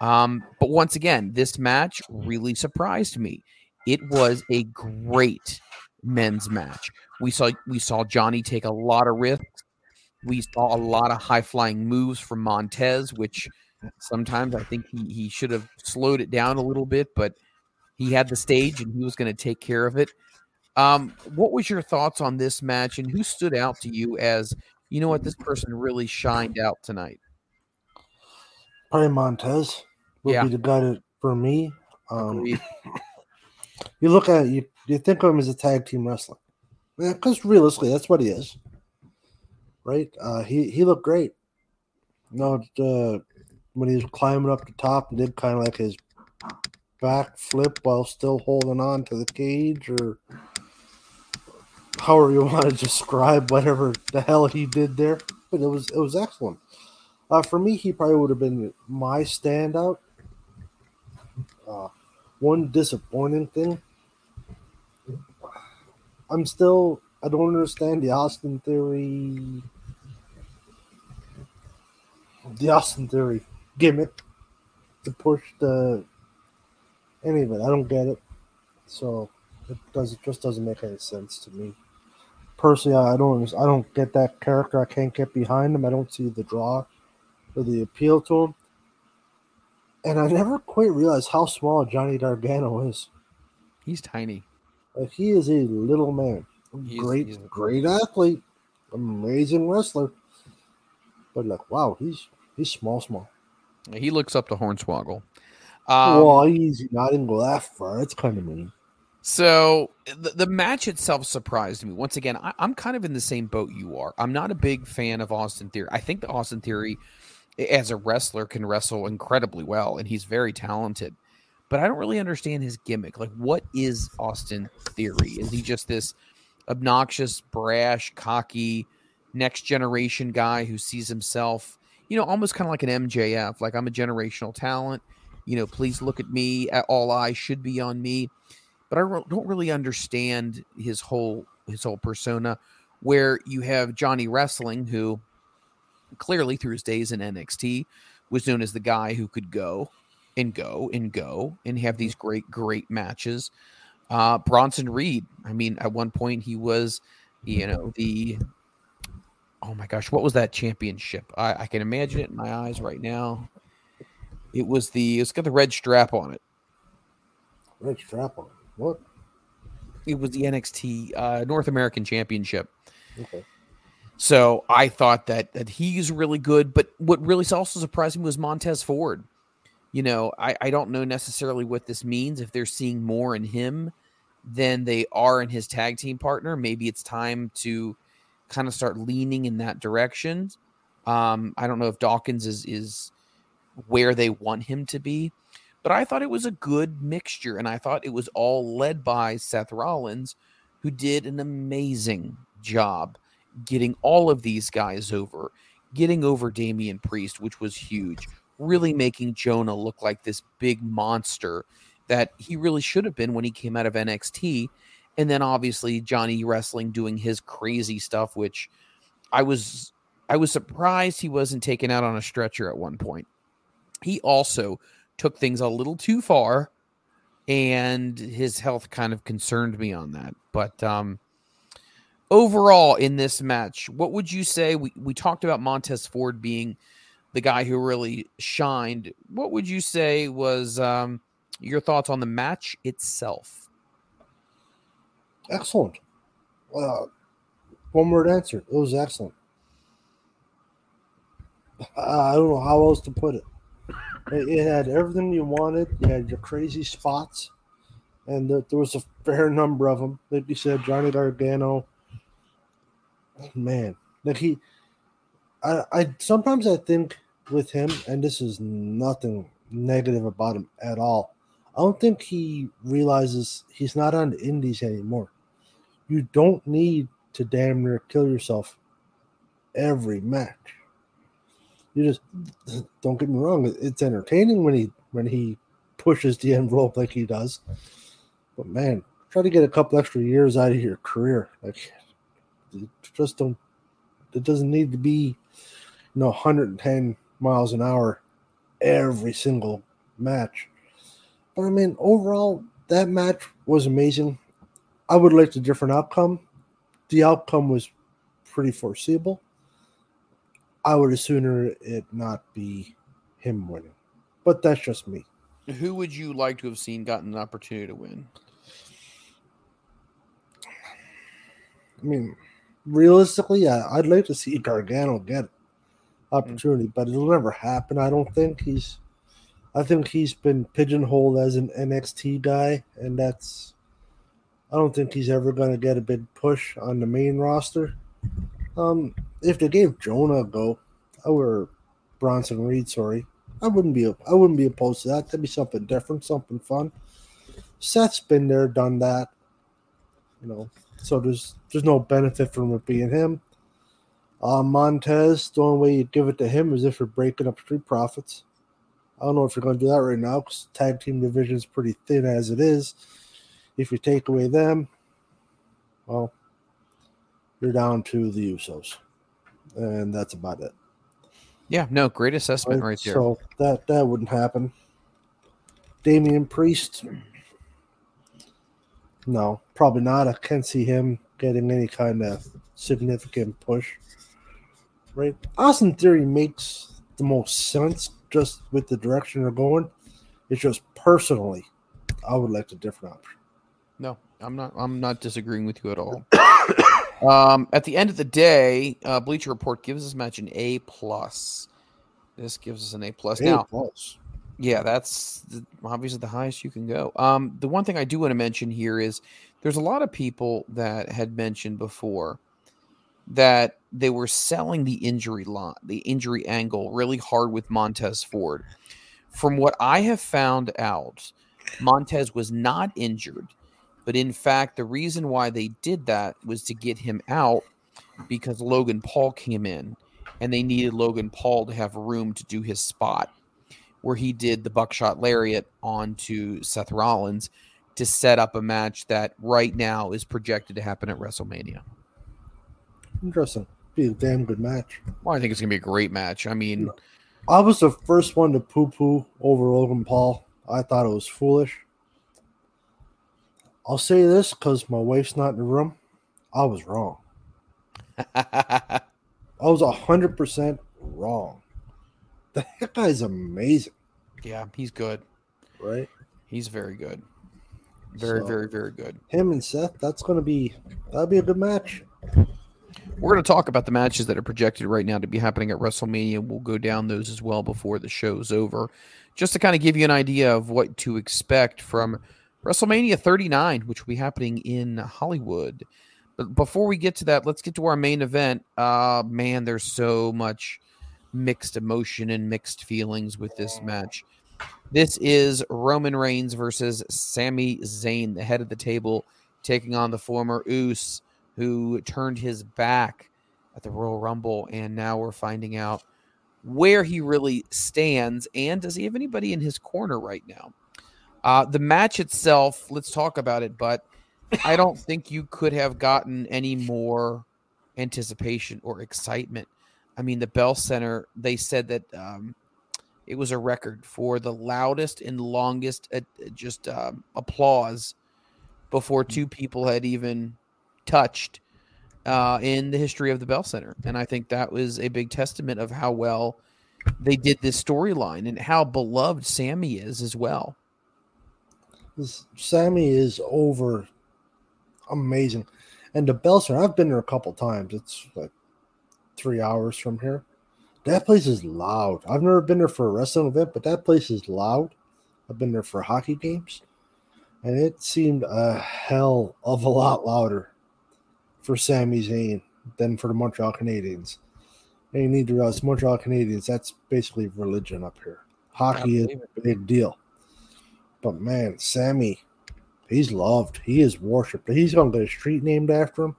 Um, but once again, this match really surprised me. It was a great men's match. We saw we saw Johnny take a lot of risks. We saw a lot of high flying moves from Montez, which sometimes I think he, he should have slowed it down a little bit, but he had the stage and he was going to take care of it. Um, what was your thoughts on this match and who stood out to you as you know what this person really shined out tonight? Probably Montez would Yeah. be the guy that, for me. Um, you look at it, you you think of him as a tag team wrestler, because realistically, that's what he is, right? Uh, he he looked great. You know, uh, when he was climbing up the top and did kind of like his back flip while still holding on to the cage, or however you want to describe whatever the hell he did there. But it was it was excellent. Uh, for me, he probably would have been my standout. Uh, one disappointing thing. I'm still. I don't understand the Austin Theory. The Austin Theory gimmick to push the. Any of it, I don't get it. So it does. It just doesn't make any sense to me. Personally, I don't. I don't get that character. I can't get behind him. I don't see the draw or the appeal to him. And I never quite realized how small Johnny Gargano is. He's tiny. Like he is a little man. He's- great, he's- great athlete, amazing wrestler. But like, wow, he's he's small, small. He looks up to Hornswoggle. Um, well, easy, not go that far. It's kind of mean. So the, the match itself surprised me. Once again, I, I'm kind of in the same boat you are. I'm not a big fan of Austin Theory. I think that Austin Theory, as a wrestler, can wrestle incredibly well, and he's very talented. But I don't really understand his gimmick. Like, what is Austin Theory? Is he just this obnoxious, brash, cocky, next generation guy who sees himself, you know, almost kind of like an MJF? Like, I'm a generational talent. You know, please look at me. All eyes should be on me but I don't really understand his whole his whole persona. Where you have Johnny Wrestling, who clearly through his days in NXT was known as the guy who could go and go and go and have these great great matches. Uh, Bronson Reed, I mean, at one point he was, you know, the oh my gosh, what was that championship? I, I can imagine it in my eyes right now. It was the it's got the red strap on it. Red strap on. What? It was the NXT uh, North American Championship. Okay. So I thought that that he's really good, but what really also surprised me was Montez Ford. You know, I, I don't know necessarily what this means if they're seeing more in him than they are in his tag team partner. Maybe it's time to kind of start leaning in that direction. Um, I don't know if Dawkins is is where they want him to be, but I thought it was a good mixture, and I thought it was all led by Seth Rollins, who did an amazing job getting all of these guys over, getting over Damian Priest, which was huge, really making Jonah look like this big monster that he really should have been when he came out of NXT. And then obviously Johnny Wrestling doing his crazy stuff, which I was I was surprised he wasn't taken out on a stretcher at one point. He also took things a little too far and his health kind of concerned me on that. But um overall in this match, what would you say? We we talked about Montez Ford being the guy who really shined. What would you say was um, your thoughts on the match itself? Excellent. Uh, one word answer. It was excellent. I don't know how else to put it. It, it had everything you wanted. You had your crazy spots, and there, there was a fair number of them. Like you said, Johnny Gargano. Man, like he, I, I sometimes I think with him, and this is nothing negative about him at all. I don't think he realizes he's not on the indies anymore. You don't need to damn near kill yourself every match. You just don't get me wrong; it's entertaining when he when he pushes the envelope like he does. But man, try to get a couple extra years out of your career. Like, just don't. It doesn't need to be, you know, 110 miles an hour every single match. But I mean, overall, that match was amazing. I would like a different outcome. The outcome was pretty foreseeable. I would sooner it not be him winning, but that's just me. Who would you like to have seen gotten an opportunity to win? I mean, realistically, yeah, I'd like to see Gargano get mm. opportunity, but it'll never happen. I don't think he's. I think he's been pigeonholed as an NXT guy, and that's. I don't think he's ever going to get a big push on the main roster. Um, if they gave Jonah a go, or Bronson Reed, sorry, I wouldn't be. I wouldn't be opposed to that. That'd be something different, something fun. Seth's been there, done that. You know, so there's there's no benefit from it being him. Uh, Montez, the only way you'd give it to him is if you're breaking up Street Profits. I don't know if you're going to do that right now because tag team division is pretty thin as it is. If you take away them, well, you're down to the Usos, and that's about it. Yeah, no, great assessment right, right there. So that that wouldn't happen. Damian Priest, no, probably not. I can't see him getting any kind of significant push. Right? Austin Theory makes the most sense just with the direction they're going. It's just personally, I would like a different option. No, I'm not. I'm not disagreeing with you at all. um, at the end of the day, uh, Bleacher Report gives this match an A plus. This gives us an A plus. Now, plus. yeah, that's the, obviously the highest you can go. Um, the one thing I do want to mention here is there's a lot of people that had mentioned before that they were selling the injury lot, the injury angle really hard with Montez Ford. From what I have found out, Montez was not injured, but in fact, the reason why they did that was to get him out because Logan Paul came in and they needed Logan Paul to have room to do his spot where he did the buckshot lariat onto Seth Rollins to set up a match that right now is projected to happen at WrestleMania. Interesting. Be a damn good match. Well, I think it's gonna be a great match. I mean, I was the first one to poo-poo over Logan Paul. I thought it was foolish. I'll say this because my wife's not in the room. I was wrong. I was hundred percent wrong. The heck guy's amazing. Yeah, he's good. Right? He's very good. Very, so, very, very good. Him and Seth, that's gonna be that'll be a good match. We're going to talk about the matches that are projected right now to be happening at WrestleMania. We'll go down those as well before the show's over, just to kind of give you an idea of what to expect from WrestleMania 39, which will be happening in Hollywood. But before we get to that, let's get to our main event. Uh, man, there's so much mixed emotion and mixed feelings with this match. This is Roman Reigns versus Sami Zayn, the head of the table, taking on the former Uce who turned his back at the Royal Rumble, and now we're finding out where he really stands and does he have anybody in his corner right now? Uh, the match itself, let's talk about it, but I don't think you could have gotten any more anticipation or excitement. I mean, the Bell Center, they said that um, it was a record for the loudest and longest uh, just um, applause before two people had even touched uh, in the history of the Bell Center. And I think that was a big testament of how well they did this storyline and how beloved Sami is as well. Sami is over amazing. And the Bell Center, I've been there a couple times. It's like three hours from here. That place is loud. I've never been there for a wrestling event, but that place is loud. I've been there for hockey games, and it seemed a hell of a lot louder for Sami Zayn than for the Montreal Canadiens. And you need to realize Montreal Canadiens, that's basically religion up here. Hockey is a big deal. But man, Sami, he's loved. He is worshipped. He's going to get a street named after him.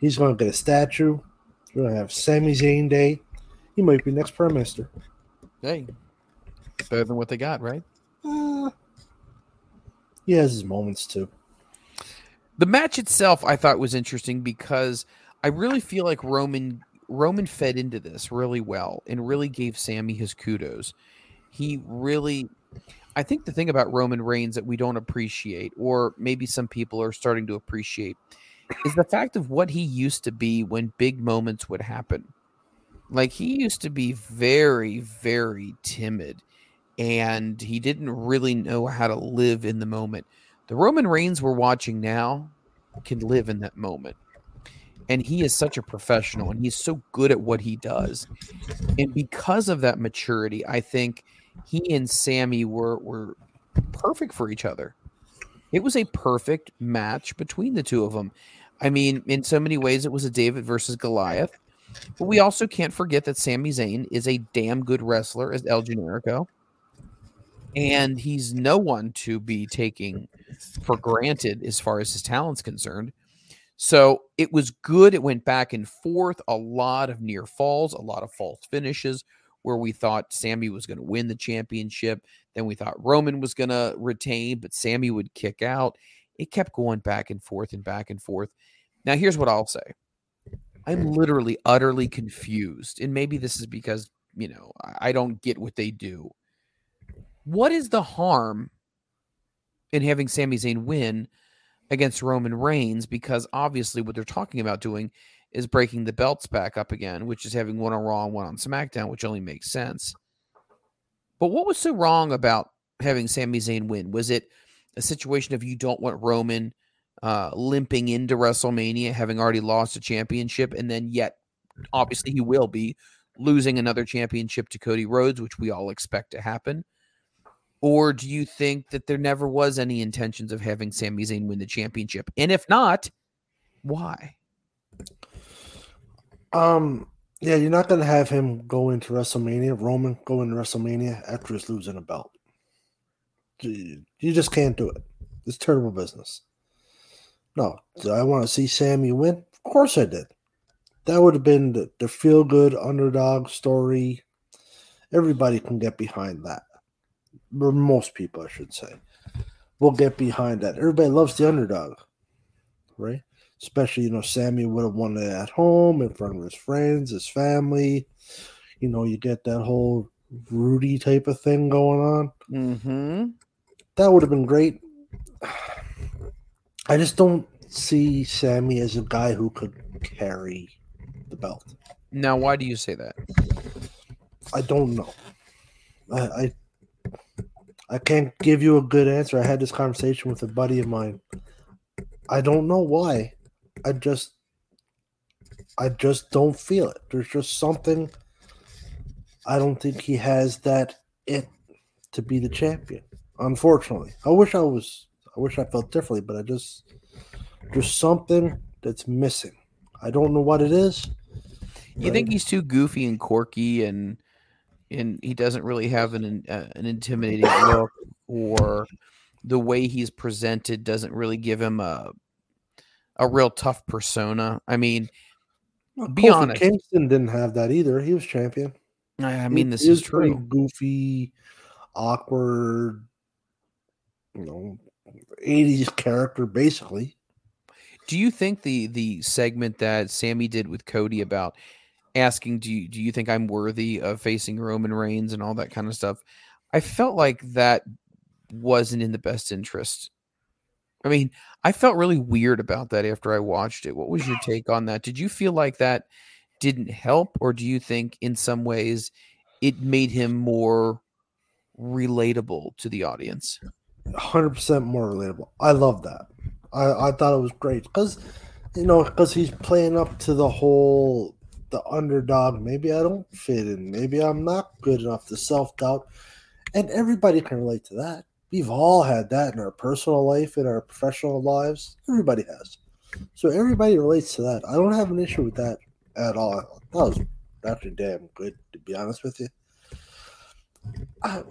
He's going to get a statue. We're going to have Sami Zayn Day. He might be next prime minister. Hey, better than what they got, right? Uh, he has his moments too. The match itself, I thought was interesting because I really feel like Roman Roman fed into this really well and really gave Sami his kudos. He really, I think the thing about Roman Reigns that we don't appreciate, or maybe some people are starting to appreciate, is the fact of what he used to be when big moments would happen. Like he used to be very, very timid and he didn't really know how to live in the moment. The Roman Reigns we're watching now can live in that moment. And he is such a professional and he's so good at what he does. And because of that maturity, I think he and Sami were were perfect for each other. It was a perfect match between the two of them. I mean, in so many ways, it was a David versus Goliath. But we also can't forget that Sami Zayn is a damn good wrestler as El Generico. And he's no one to be taking for granted as far as his talent's concerned. So it was good. It went back and forth, a lot of near falls, a lot of false finishes where we thought Sami was going to win the championship. Then we thought Roman was going to retain, but Sami would kick out. It kept going back and forth and back and forth. Now, here's what I'll say I'm literally utterly confused. And maybe this is because, you know, I don't get what they do. What is the harm in having Sami Zayn win against Roman Reigns? Because obviously, what they're talking about doing is breaking the belts back up again, which is having one on Raw and one on SmackDown, which only makes sense. But what was so wrong about having Sami Zayn win? Was it a situation of you don't want Roman uh, limping into WrestleMania, having already lost a championship, and then yet, obviously, he will be losing another championship to Cody Rhodes, which we all expect to happen? Or do you think that there never was any intentions of having Sami Zayn win the championship? And if not, why? Um, yeah, you're not gonna have him go into WrestleMania, Roman go into WrestleMania after he's losing a belt. You just can't do it. It's terrible business. No, I want to see Sami win? Of course I did. That would have been the, the feel good underdog story. Everybody can get behind that. Or most people, I should say, will get behind that. Everybody loves the underdog, right? Especially, you know, Sami would have won it at home in front of his friends, his family. You know, you get that whole Rudy type of thing going on. Mm-hmm. That would have been great. I just don't see Sami as a guy who could carry the belt. Now, why do you say that? I don't know. I, I I can't give you a good answer. I had this conversation with a buddy of mine. I don't know why. I just I just don't feel it. There's just something I don't think he has that it to be the champion. Unfortunately. I wish I was I wish I felt differently, but I just there's something that's missing. I don't know what it is. You think he's too goofy and quirky and and he doesn't really have an uh, an intimidating look or the way he's presented doesn't really give him a a real tough persona. I mean, well, be Kofi honest. Kingston didn't have that either. He was champion. I, I mean, this is pretty true. Goofy, awkward, you know, 80s character basically. Do you think the the segment that Sami did with Cody about asking, do you do you think I'm worthy of facing Roman Reigns and all that kind of stuff? I felt like that wasn't in the best interest. I mean, I felt really weird about that after I watched it. What was your take on that? Did you feel like that didn't help, or do you think in some ways it made him more relatable to the audience? 100% more relatable. I love that. I, I thought it was great because, you know, because he's playing up to the whole the underdog. Maybe I don't fit in. Maybe I'm not good enough. The self doubt, and everybody can relate to that. We've all had that in our personal life, in our professional lives. Everybody has. So everybody relates to that. I don't have an issue with that at all. That was actually damn good, to be honest with you. I,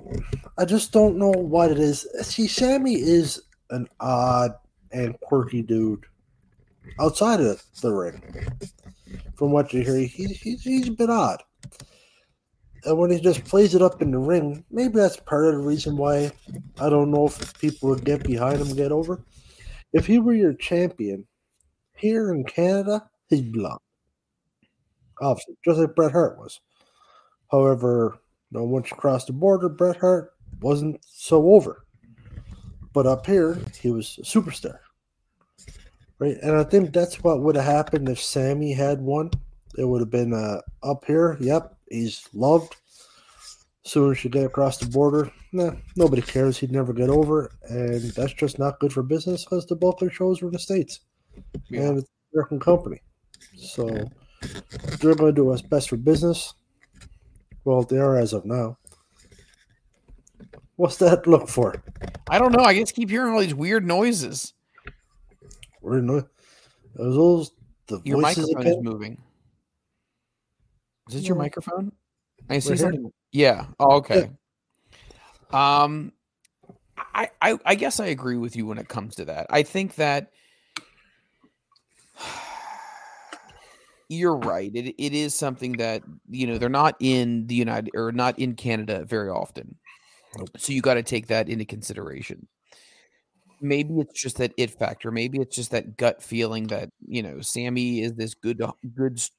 I just don't know what it is. See, Sami is an odd and quirky dude outside of the ring. From what you hear, he, he's, he's a bit odd. And when he just plays it up in the ring, maybe that's part of the reason why I don't know if people would get behind him, get over. If he were your champion here in Canada, he'd belong. Obviously, just like Bret Hart was. However, you know, once you cross the border, Bret Hart wasn't so over. But up here, he was a superstar. Right. And I think that's what would have happened if Sami had won. It would have been uh, up here. Yep. He's loved. Soon as you get across the border, nah, nobody cares. He'd never get over. And that's just not good for business because the bulk of shows were in the States. Yeah. And it's an American company. So they're going to do what's best for business. Well, they are as of now. What's that look for? I don't know. I just keep hearing all these weird noises. In the, those, those the Your voices microphone again? is moving. Is it your No. microphone? I see something. Yeah. Oh, okay. Um, I, I I guess I agree with you when it comes to that. I think that you're right. It it is something that you know they're not in the United or not in Canada very often, so you got to take that into consideration. Maybe it's just that it factor. Maybe it's just that gut feeling that you know Sami is this good good s-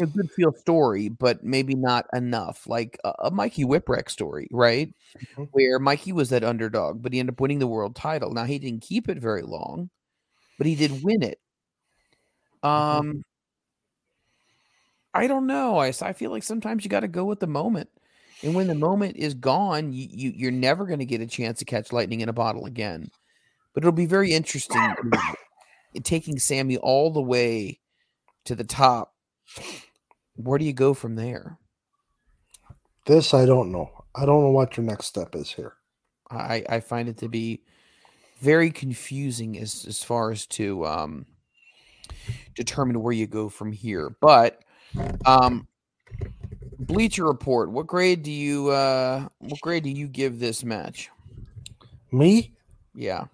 a good feel story, but maybe not enough. Like a, a Mikey Whipwreck story, right? Where Mikey was that underdog, but he ended up winning the world title. Now he didn't keep it very long, but he did win it. Um, I don't know. I I feel like sometimes you got to go with the moment, and when the moment is gone, you, you you're never going to get a chance to catch lightning in a bottle again. But it'll be very interesting taking Sami all the way to the top. Where do you go from there? This I don't know. I don't know what your next step is here. I, I find it to be very confusing as as far as to um, determine where you go from here. But um, Bleacher Report, what grade do you uh, what grade do you give this match? Me? Yeah,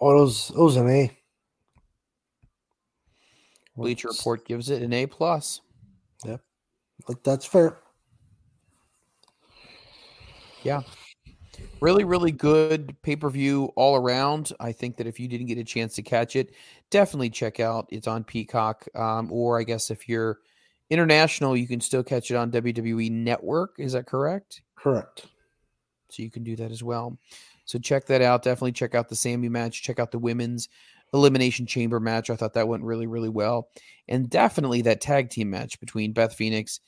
Oh, it was, it was an A. Bleacher Report gives it an A plus. But that's fair. Yeah. Really, really good pay per view all around. I think that if you didn't get a chance to catch it, definitely check out. It's on Peacock. Um, or I guess if you're international, you can still catch it on WWE Network. Is that correct? Correct. So you can do that as well. So check that out. Definitely check out the Sami match. Check out the women's elimination chamber match. I thought that went really, really well. And definitely that tag team match between Beth Phoenix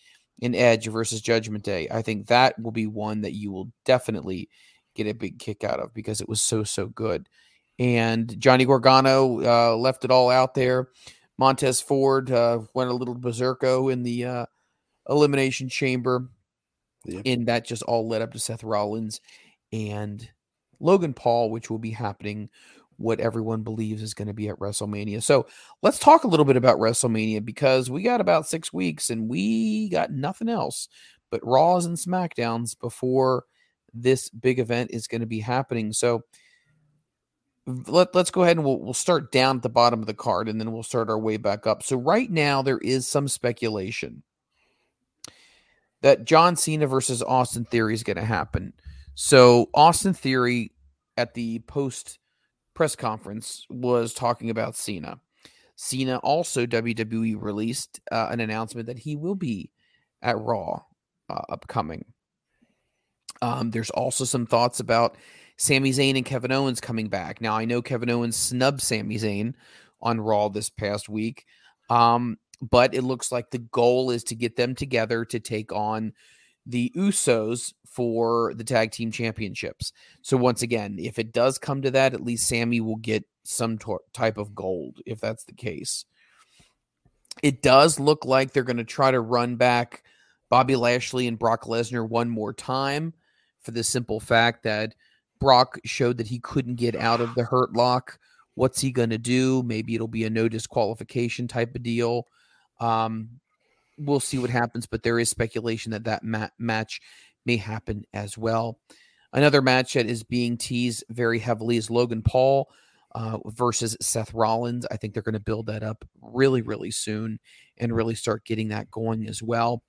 and Edge versus Judgment Day. I think that will be one that you will definitely get a big kick out of because it was so, so good. And Johnny Gargano uh, left it all out there. Montez Ford uh, went a little berserko in the uh, elimination chamber. Yep. And that just all led up to Seth Rollins and Logan Paul, which will be happening what everyone believes is going to be at WrestleMania. So let's talk a little bit about WrestleMania because we got about six weeks and we got nothing else but Raws and SmackDowns before this big event is going to be happening. So let, let's go ahead and we'll, we'll start down at the bottom of the card and then we'll start our way back up. So right now there is some speculation that John Cena versus Austin Theory is going to happen. So Austin Theory at the post press conference was talking about Cena. Cena also WWE released uh, an announcement that he will be at Raw uh, upcoming. Um, there's also some thoughts about Sami Zayn and Kevin Owens coming back. Now I know Kevin Owens snubbed Sami Zayn on Raw this past week, um, but it looks like the goal is to get them together to take on the Usos for the tag team championships. So once again, if it does come to that, at least Sami will get some type of gold if that's the case. It does look like they're going to try to run back Bobby Lashley and Brock Lesnar one more time for the simple fact that Brock showed that he couldn't get out of the hurt lock. What's he going to do? Maybe it'll be a no disqualification type of deal. Um, we'll see what happens, but there is speculation that that ma- match may happen as well. Another match that is being teased very heavily is Logan Paul uh, versus Seth Rollins. I think they're going to build that up really, really soon and really start getting that going as well.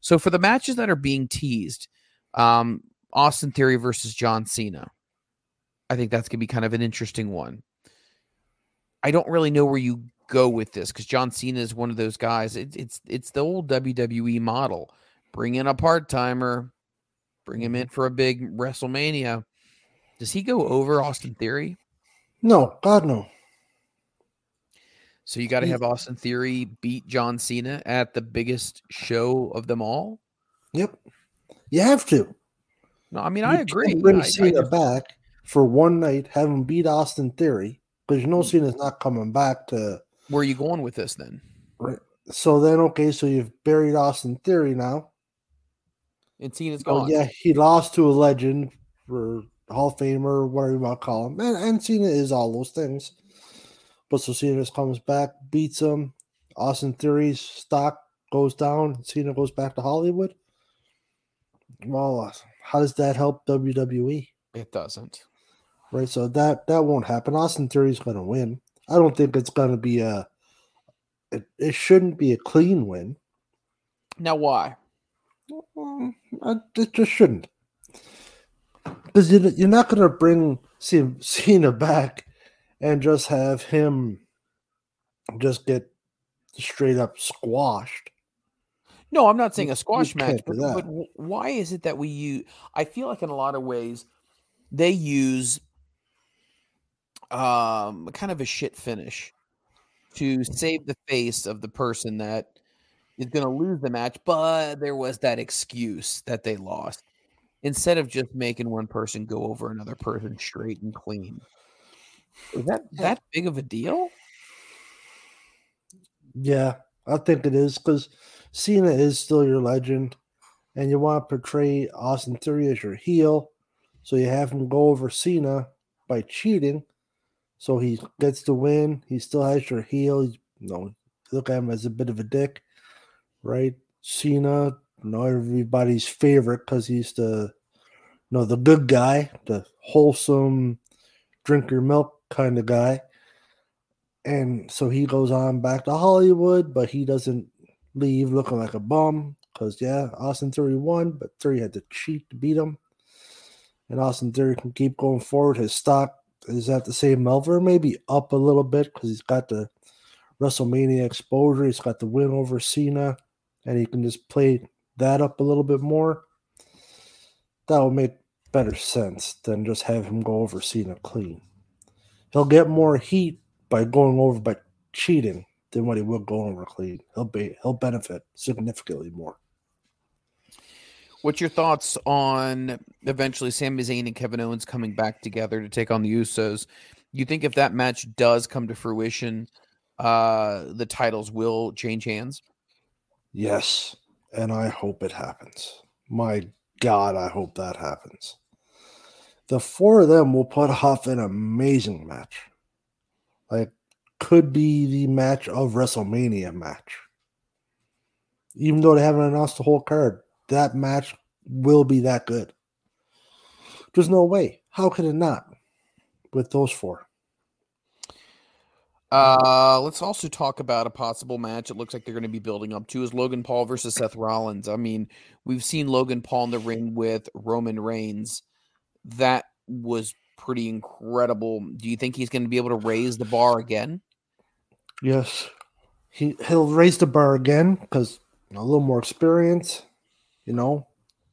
So for the matches that are being teased, um, Austin Theory versus John Cena. I think that's going to be kind of an interesting one. I don't really know where you go with this because John Cena is one of those guys. It, it's it's the old WWE model. Bring in a part timer, Bring him in for a big WrestleMania. Does he go over Austin Theory? No, God no. So you got to have Austin Theory beat John Cena at the biggest show of them all. Yep. You have to. No, I mean You I agree. Bring I- I Cena just- back for one night, have him beat Austin Theory because you know Hmm. Cena's not coming back to. where are you going with this then? Right. So then, okay, so you've buried Austin Theory now. And Cena's Oh gone. Oh, yeah, he lost to a legend for Hall of Famer, whatever you want to call him. And, and Cena is all those things. But so Cena just comes back, beats him. Austin Theory's stock goes down. Cena goes back to Hollywood. Well, uh, how does that help WWE? It doesn't. Right, so that that won't happen. Austin Theory's going to win. I don't think it's going to be a. It, it shouldn't be a clean win. Now why? Mm, It just shouldn't. Because you, you're not going to bring Ce- Cena back and just have him just get straight up squashed. No, I'm not saying a squash you match, but, but why is it that we use? I feel like in a lot of ways they use um kind of a shit finish to save the face of the person that is going to lose the match, but there was that excuse that they lost instead of just making one person go over another person straight and clean. Is that that big of a deal? Yeah, I think it is because Cena is still your legend, and you want to portray Austin Theory as your heel, so you have him go over Cena by cheating, so he gets the win. He still has your heel. You know, look at him as a bit of a dick, right? Cena, know, everybody's favorite because he's the, you know, the good guy, the wholesome, drink your milk kind of guy and so he goes on back to Hollywood, but he doesn't leave looking like a bum because yeah, Austin Theory won, but Theory had to cheat to beat him, and Austin Theory can keep going forward. His stock is at the same level, maybe up a little bit because he's got the WrestleMania exposure. He's got the win over Cena, and he can just play that up a little bit more. That will make better sense than just have him go over Cena clean. He'll get more heat by going over by cheating than what he will go over clean. He'll be he'll benefit significantly more. What's your thoughts on eventually Sami Zayn and Kevin Owens coming back together to take on the Usos? You think if that match does come to fruition, uh, the titles will change hands? Yes, and I hope it happens. My God, I hope that happens. The four of them will put off an amazing match. Like, could be the match of WrestleMania match. Even though they haven't announced the whole card, that match will be that good. There's no way. How could it not? With those four. Uh, let's also talk about a possible match. It looks like they're going to be building up to is Logan Paul versus Seth Rollins. I mean, we've seen Logan Paul in the ring with Roman Reigns. That was pretty incredible. Do you think he's going to be able to raise the bar again? Yes. He he'll raise the bar again because a little more experience. You know,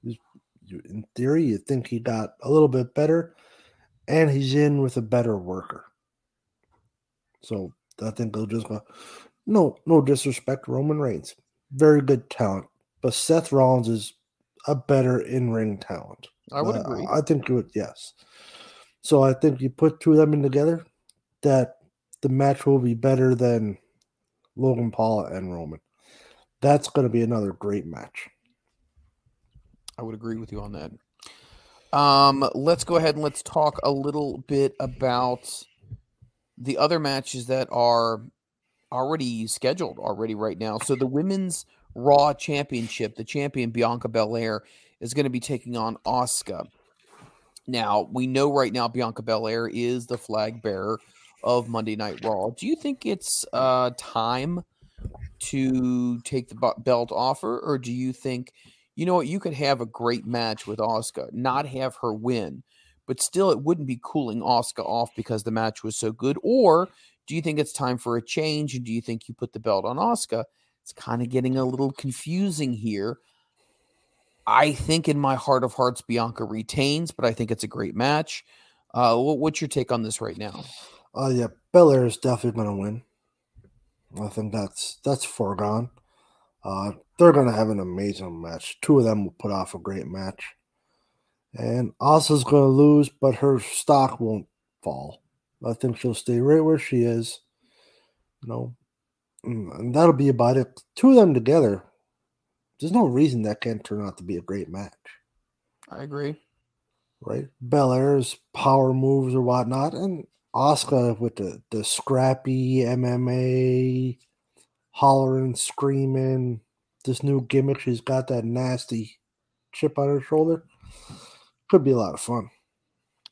in theory, you think he got a little bit better, and he's in with a better worker. So I think they'll just go. No, no disrespect, Roman Reigns, very good talent, but Seth Rollins is a better in-ring talent. I would Uh, agree. I think you would, yes. So I think you put two of them in together, that the match will be better than Logan Paul and Roman. That's going to be another great match. I would agree with you on that. Um, let's go ahead and let's talk a little bit about the other matches that are already scheduled already right now. So the women's Raw Championship, the champion Bianca Belair is going to be taking on Asuka. Now we know right now Bianca Belair is the flag bearer of Monday Night Raw. Do you think it's uh, time to take the belt off her, or do you think you know what you could have a great match with Asuka, not have her win, but still it wouldn't be cooling Asuka off because the match was so good? Or do you think it's time for a change, and do you think you put the belt on Asuka? It's kind of getting a little confusing here. I think in my heart of hearts, Bianca retains, but I think it's a great match. Uh, what, what's your take on this right now? Uh, yeah, Belair is definitely going to win. I think that's that's foregone. Uh, they're going to have an amazing match. Two of them will put off a great match. And Asuka's going to lose, but her stock won't fall. I think she'll stay right where she is. You know, mm, and that'll be about it. Two of them together, there's no reason that can't turn out to be a great match. I agree. Right? Belair's power moves or whatnot, and Asuka with the, the scrappy MMA, hollering, screaming, this new gimmick. She's got that nasty chip on her shoulder. Could be a lot of fun.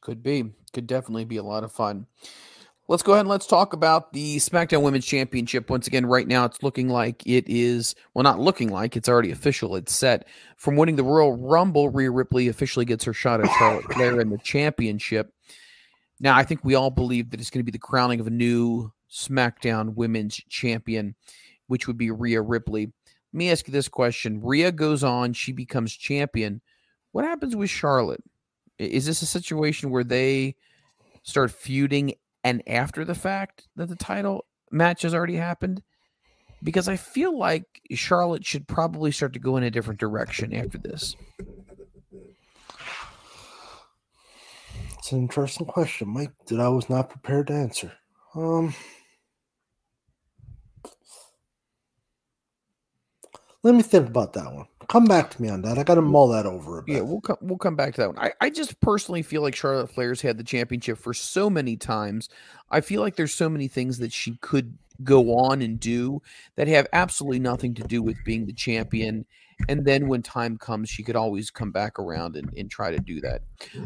Could be. Could definitely be a lot of fun. Let's go ahead and let's talk about the SmackDown Women's Championship. Once again, right now it's looking like it is, well, not looking like, it's already official. It's set. From winning the Royal Rumble, Rhea Ripley officially gets her shot at Charlotte Flair in the championship. Now, I think we all believe that it's going to be the crowning of a new SmackDown Women's Champion, which would be Rhea Ripley. Let me ask you this question Rhea goes on, she becomes champion. What happens with Charlotte? Is this a situation where they start feuding and after the fact that the title match has already happened? Because I feel like Charlotte should probably start to go in a different direction after this. It's an interesting question, Mike, that I was not prepared to answer. Um, let me think about that one. Come back to me on that. I got to mull that over a bit. Yeah, we'll come we'll come back to that one. I, I just personally feel like Charlotte Flair's had the championship for so many times. I feel like there's so many things that she could go on and do that have absolutely nothing to do with being the champion. And then when time comes, she could always come back around and, and try to do that.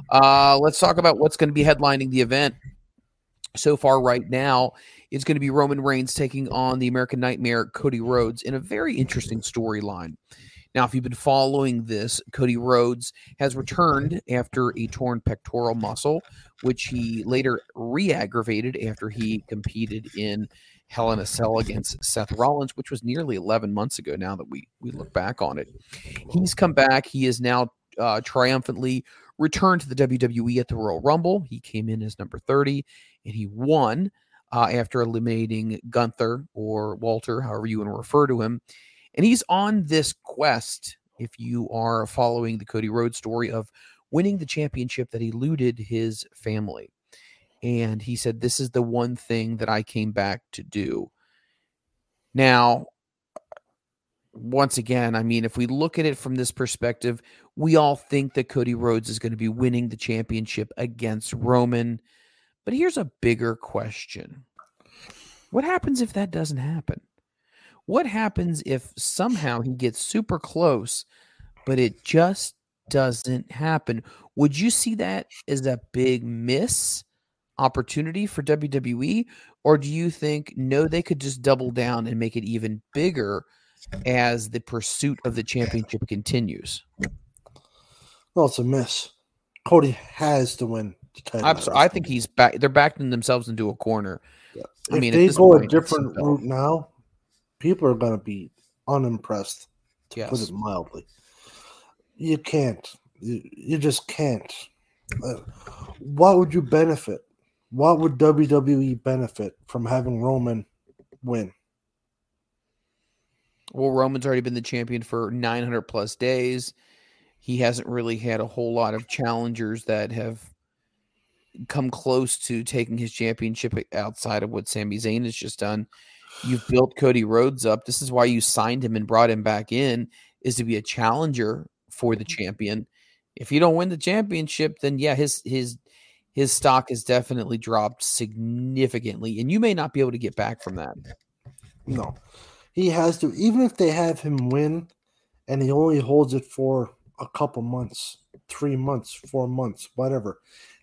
Uh, let's talk about what's going to be headlining the event. So far, right now, it's going to be Roman Reigns taking on the American Nightmare, Cody Rhodes, in a very interesting storyline. Now, if you've been following this, Cody Rhodes has returned after a torn pectoral muscle, which he later re aggravated after he competed in Hell in a Cell against Seth Rollins, which was nearly 11 months ago now that we, we look back on it. He's come back. He is now uh, triumphantly returned to the WWE at the Royal Rumble. He came in as number 30 and he won uh, after eliminating Gunther or Walter, however you want to refer to him. And he's on this quest, if you are following the Cody Rhodes story, of winning the championship that eluded his family. And he said, This is the one thing that I came back to do. Now, once again, I mean, if we look at it from this perspective, we all think that Cody Rhodes is going to be winning the championship against Roman. But here's a bigger question What happens if that doesn't happen? What happens if somehow he gets super close, but it just doesn't happen? Would you see that as a big miss opportunity for WWE? Or do you think, no, they could just double down and make it even bigger as the pursuit of the championship continues? Well, it's a miss. Cody has to win the title. I think he's back. They're backing themselves into a corner. Yeah. I mean, they go a different route now, people are going to be unimpressed, to yes. put it mildly. You can't. You, you just can't. Uh, what would you benefit? What would WWE benefit from having Roman win? Well, Roman's already been the champion for 900 plus days. He hasn't really had a whole lot of challengers that have come close to taking his championship outside of what Sami Zayn has just done. You've built Cody Rhodes up. This is why you signed him and brought him back in is to be a challenger for the mm-hmm. champion. If you don't win the championship, then yeah, his his his stock has definitely dropped significantly, and you may not be able to get back from that. No, he has to. Even if they have him win, and he only holds it for a couple months, three months, four months, whatever,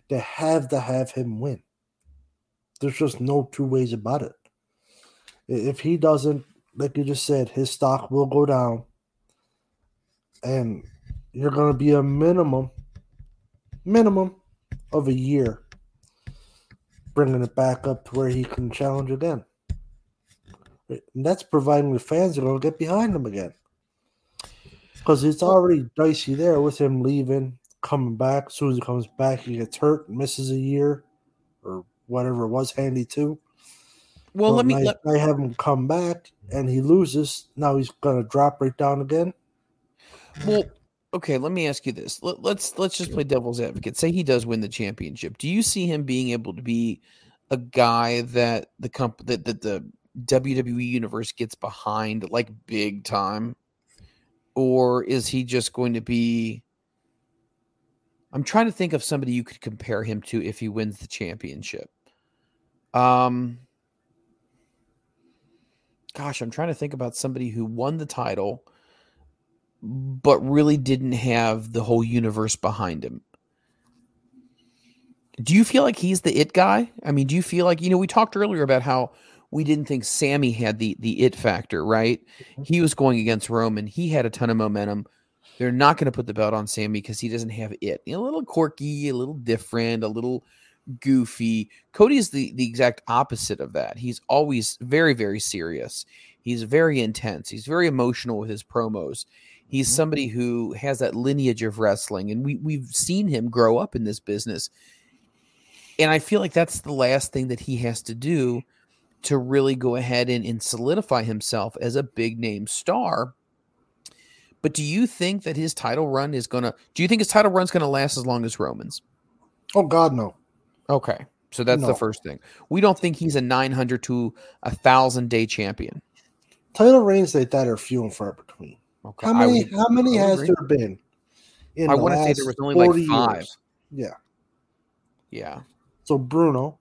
they have to have him win. There's just no two ways about it. If he doesn't, like you just said, his stock will go down. And you're going to be a minimum, minimum of a year bringing it back up to where he can challenge again. And that's providing the fans are going to get behind him again. Because it's already dicey there with him leaving, coming back. As soon as he comes back, he gets hurt, misses a year, or whatever it was, handy too. Well, But let me. I, Let, I have him come back and he loses. Now he's gonna drop right down again. well, okay. Let me ask you this. Let, let's let's just play devil's advocate. Say he does win the championship. Do you see him being able to be a guy that the comp that, that the WWE universe gets behind like big time, or is he just going to be? I'm trying to think of somebody you could compare him to if he wins the championship. Um, gosh, I'm trying to think about somebody who won the title, but really didn't have the whole universe behind him. Do you feel like he's the it guy? I mean, do you feel like you know we talked earlier about how we didn't think Sami had the the it factor, right? Mm-hmm. He was going against Roman. He had a ton of momentum. They're not going to put the belt on Sami because he doesn't have it. a little quirky, a little different, a little goofy. Cody is the the exact opposite of that. He's always very very serious. He's very intense. He's very emotional with his promos. He's mm-hmm. somebody who has that lineage of wrestling, and we we've seen him grow up in this business. And I feel like that's the last thing that he has to do to really go ahead and, and solidify himself as a big name star. But do you think that his title run is gonna? Do you think his title run's gonna last as long as Roman's? Oh God, no. Okay, so that's the first thing. We don't think he's a 900 to a thousand day champion. Title reigns like that are few and far between. Okay, How many? would- how many has agree. there been? In I wanna say there was only, like, five. years? Yeah. Yeah, So Bruno,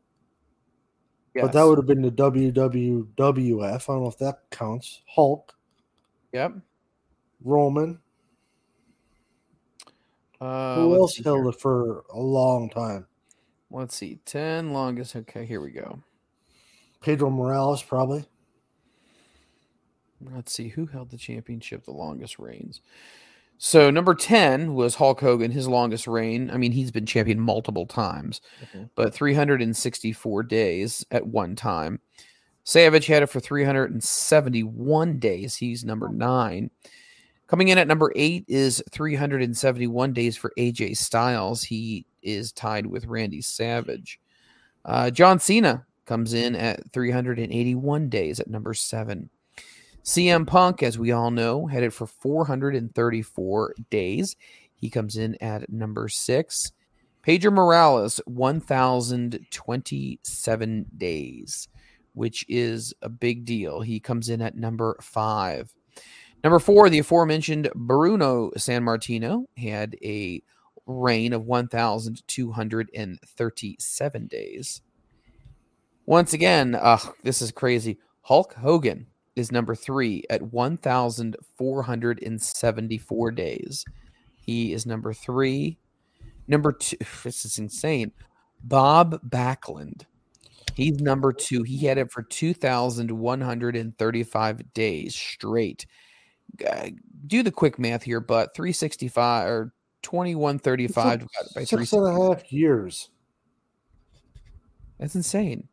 but that would have been the WWWF. I don't know if that counts. Hulk, Yep. Roman. Uh, Who else held it for a long time? Let's see. 10 longest. Okay, here we go. Pedro Morales, probably. Let's see who held the championship the longest reigns. So number 10 was Hulk Hogan, his longest reign. I mean, he's been champion multiple times, but 364 days at one time. Savage had it for 371 days. He's number nine. Coming in at number eight is 371 days for AJ Styles. He is tied with Randy Savage. Uh, John Cena comes in at 381 days at number seven. CM Punk, as we all know, headed for 434 days. He comes in at number six. Pedro Morales, 1,027 days, which is a big deal. He comes in at number five. Number four, the aforementioned Bruno Sammartino had a reign of 1,237 days. Once again, uh, this is crazy. Hulk Hogan is number three at 1,474 days. He is number three. Number two, this is insane. Bob Backlund. He's number two. He had it for 2,135 days straight. Uh, do the quick math here, but 365 or 2135 divided by Six and a 365. half years. That's insane.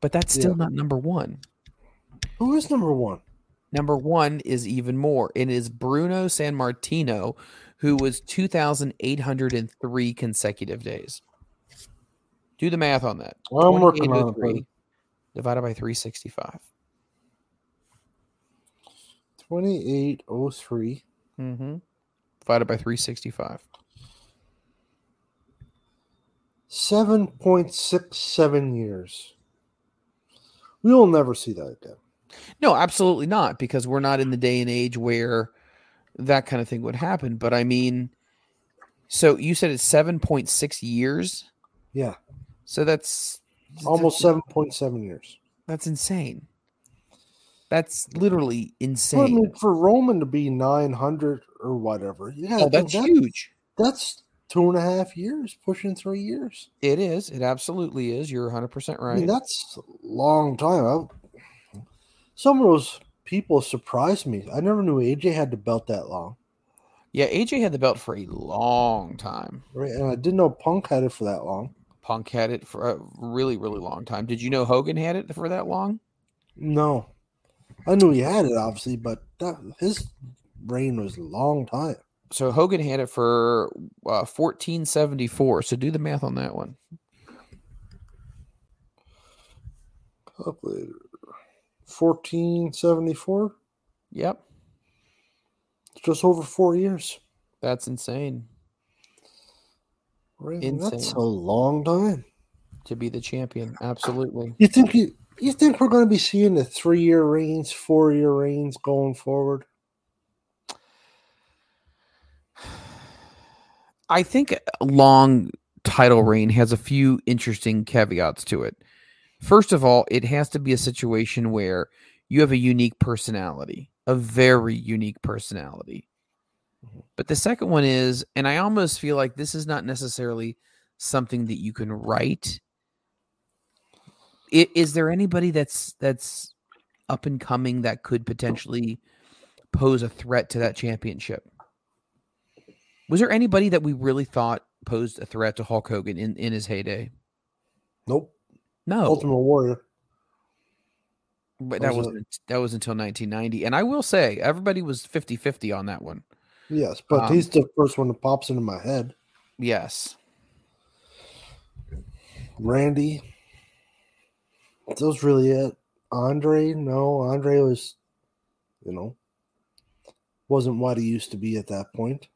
But that's still Yeah. not number one. Who is number one? Number one is even more. It is Bruno Sammartino, who was 2,803 consecutive days. Do the math on that. Well, I'm working on it, 2803 divided by 365. 2803. Mm-hmm. Divided by 365. 7.67 years. We will never see that again. No, absolutely not, because we're not in the day and age where that kind of thing would happen. But I mean, so you said it's 7.6 years. Yeah. So that's Almost 7.7 years. That's insane. That's literally Well, I insane. mean, for Roman to be 900 or whatever, yeah, Oh, that's huge. That's two and a half years, pushing three years. It is. It absolutely is. You're 100% I right. mean, that's a long time. I, some of those people surprised me. I never knew AJ had the belt that long. yeah, AJ had the belt for a long time. Right, and I didn't know Punk had it for that long. Punk had it for a really, really long time. Did you know Hogan had it for that long? No, I knew he had it obviously, but that his reign was a long time. So Hogan had it for uh, 1474. So do the math on that one. Calculator. 1474? Yep. It's just over four years. That's insane. Right? Insane. That's a long time. To be the champion. Absolutely. You think you you think we're going to be seeing the three year reigns, four year reigns going forward? I think a long title reign has a few interesting caveats to it. First of all, it has to be a situation where you have a unique personality, a very unique personality. Mm-hmm. But the second one is, and I almost feel like this is not necessarily something that you can write. Is there anybody that's that's up and coming that could potentially pose a threat to that championship? Was there anybody that we really thought posed a threat to Hulk Hogan in, in his heyday? Nope. No. Ultimate Warrior. But That was not that was until 1990, and I will say everybody was 50-50 on that one. Yes, but Um, he's the first one that pops into my head. Yes, Randy. That was really it. Andre, no, Andre was, you know, wasn't what he used to be at that point.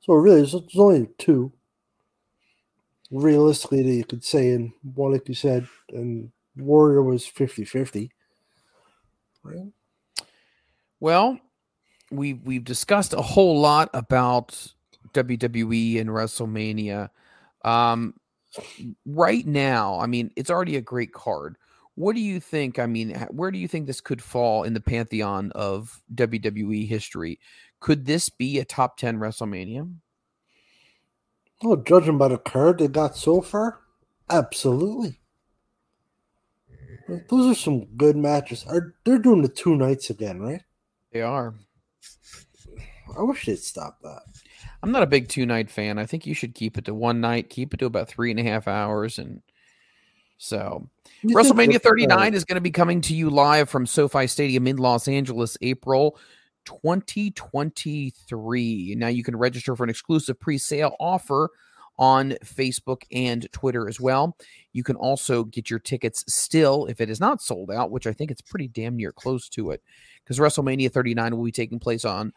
So really, there's only two. Realistically, that you could say, and one, like you said, and Warrior was 50 50. Right? Well, we we've discussed a whole lot about WWE and WrestleMania. Um, right now, I mean, it's already a great card. What do you think? I mean, where do you think this could fall in the pantheon of WWE history? Could this be a top 10 WrestleMania? Oh, judging by the card they got so far, absolutely. Those are some good matches. Are they're doing the two nights again, right? They are. I wish they'd stop that. I'm not a big two night fan. I think you should keep it to one night, keep it to about three and a half hours. And so You WrestleMania 39 is going to be coming to you live from SoFi Stadium in Los Angeles, April 2023. Now you can register for an exclusive pre sale offer on Facebook and Twitter as well. You can also get your tickets still if it is not sold out, which I think it's pretty damn near close to it because WrestleMania 39 will be taking place on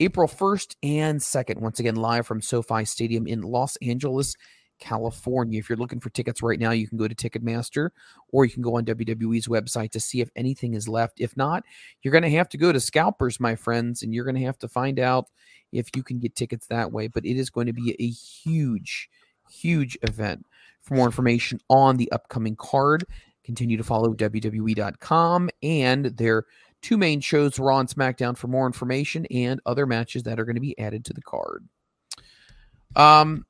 April 1st and 2nd, once again, live from SoFi Stadium in Los Angeles, California. If you're looking for tickets right now, you can go to Ticketmaster or you can go on WWE's website to see if anything is left. If not, you're going to have to go to Scalpers, my friends, and you're going to have to find out if you can get tickets that way. But it is going to be a huge, huge event. For more information on the upcoming card, continue to follow WWE.com and their two main shows, Raw and SmackDown, for more information and other matches that are going to be added to the card. Um,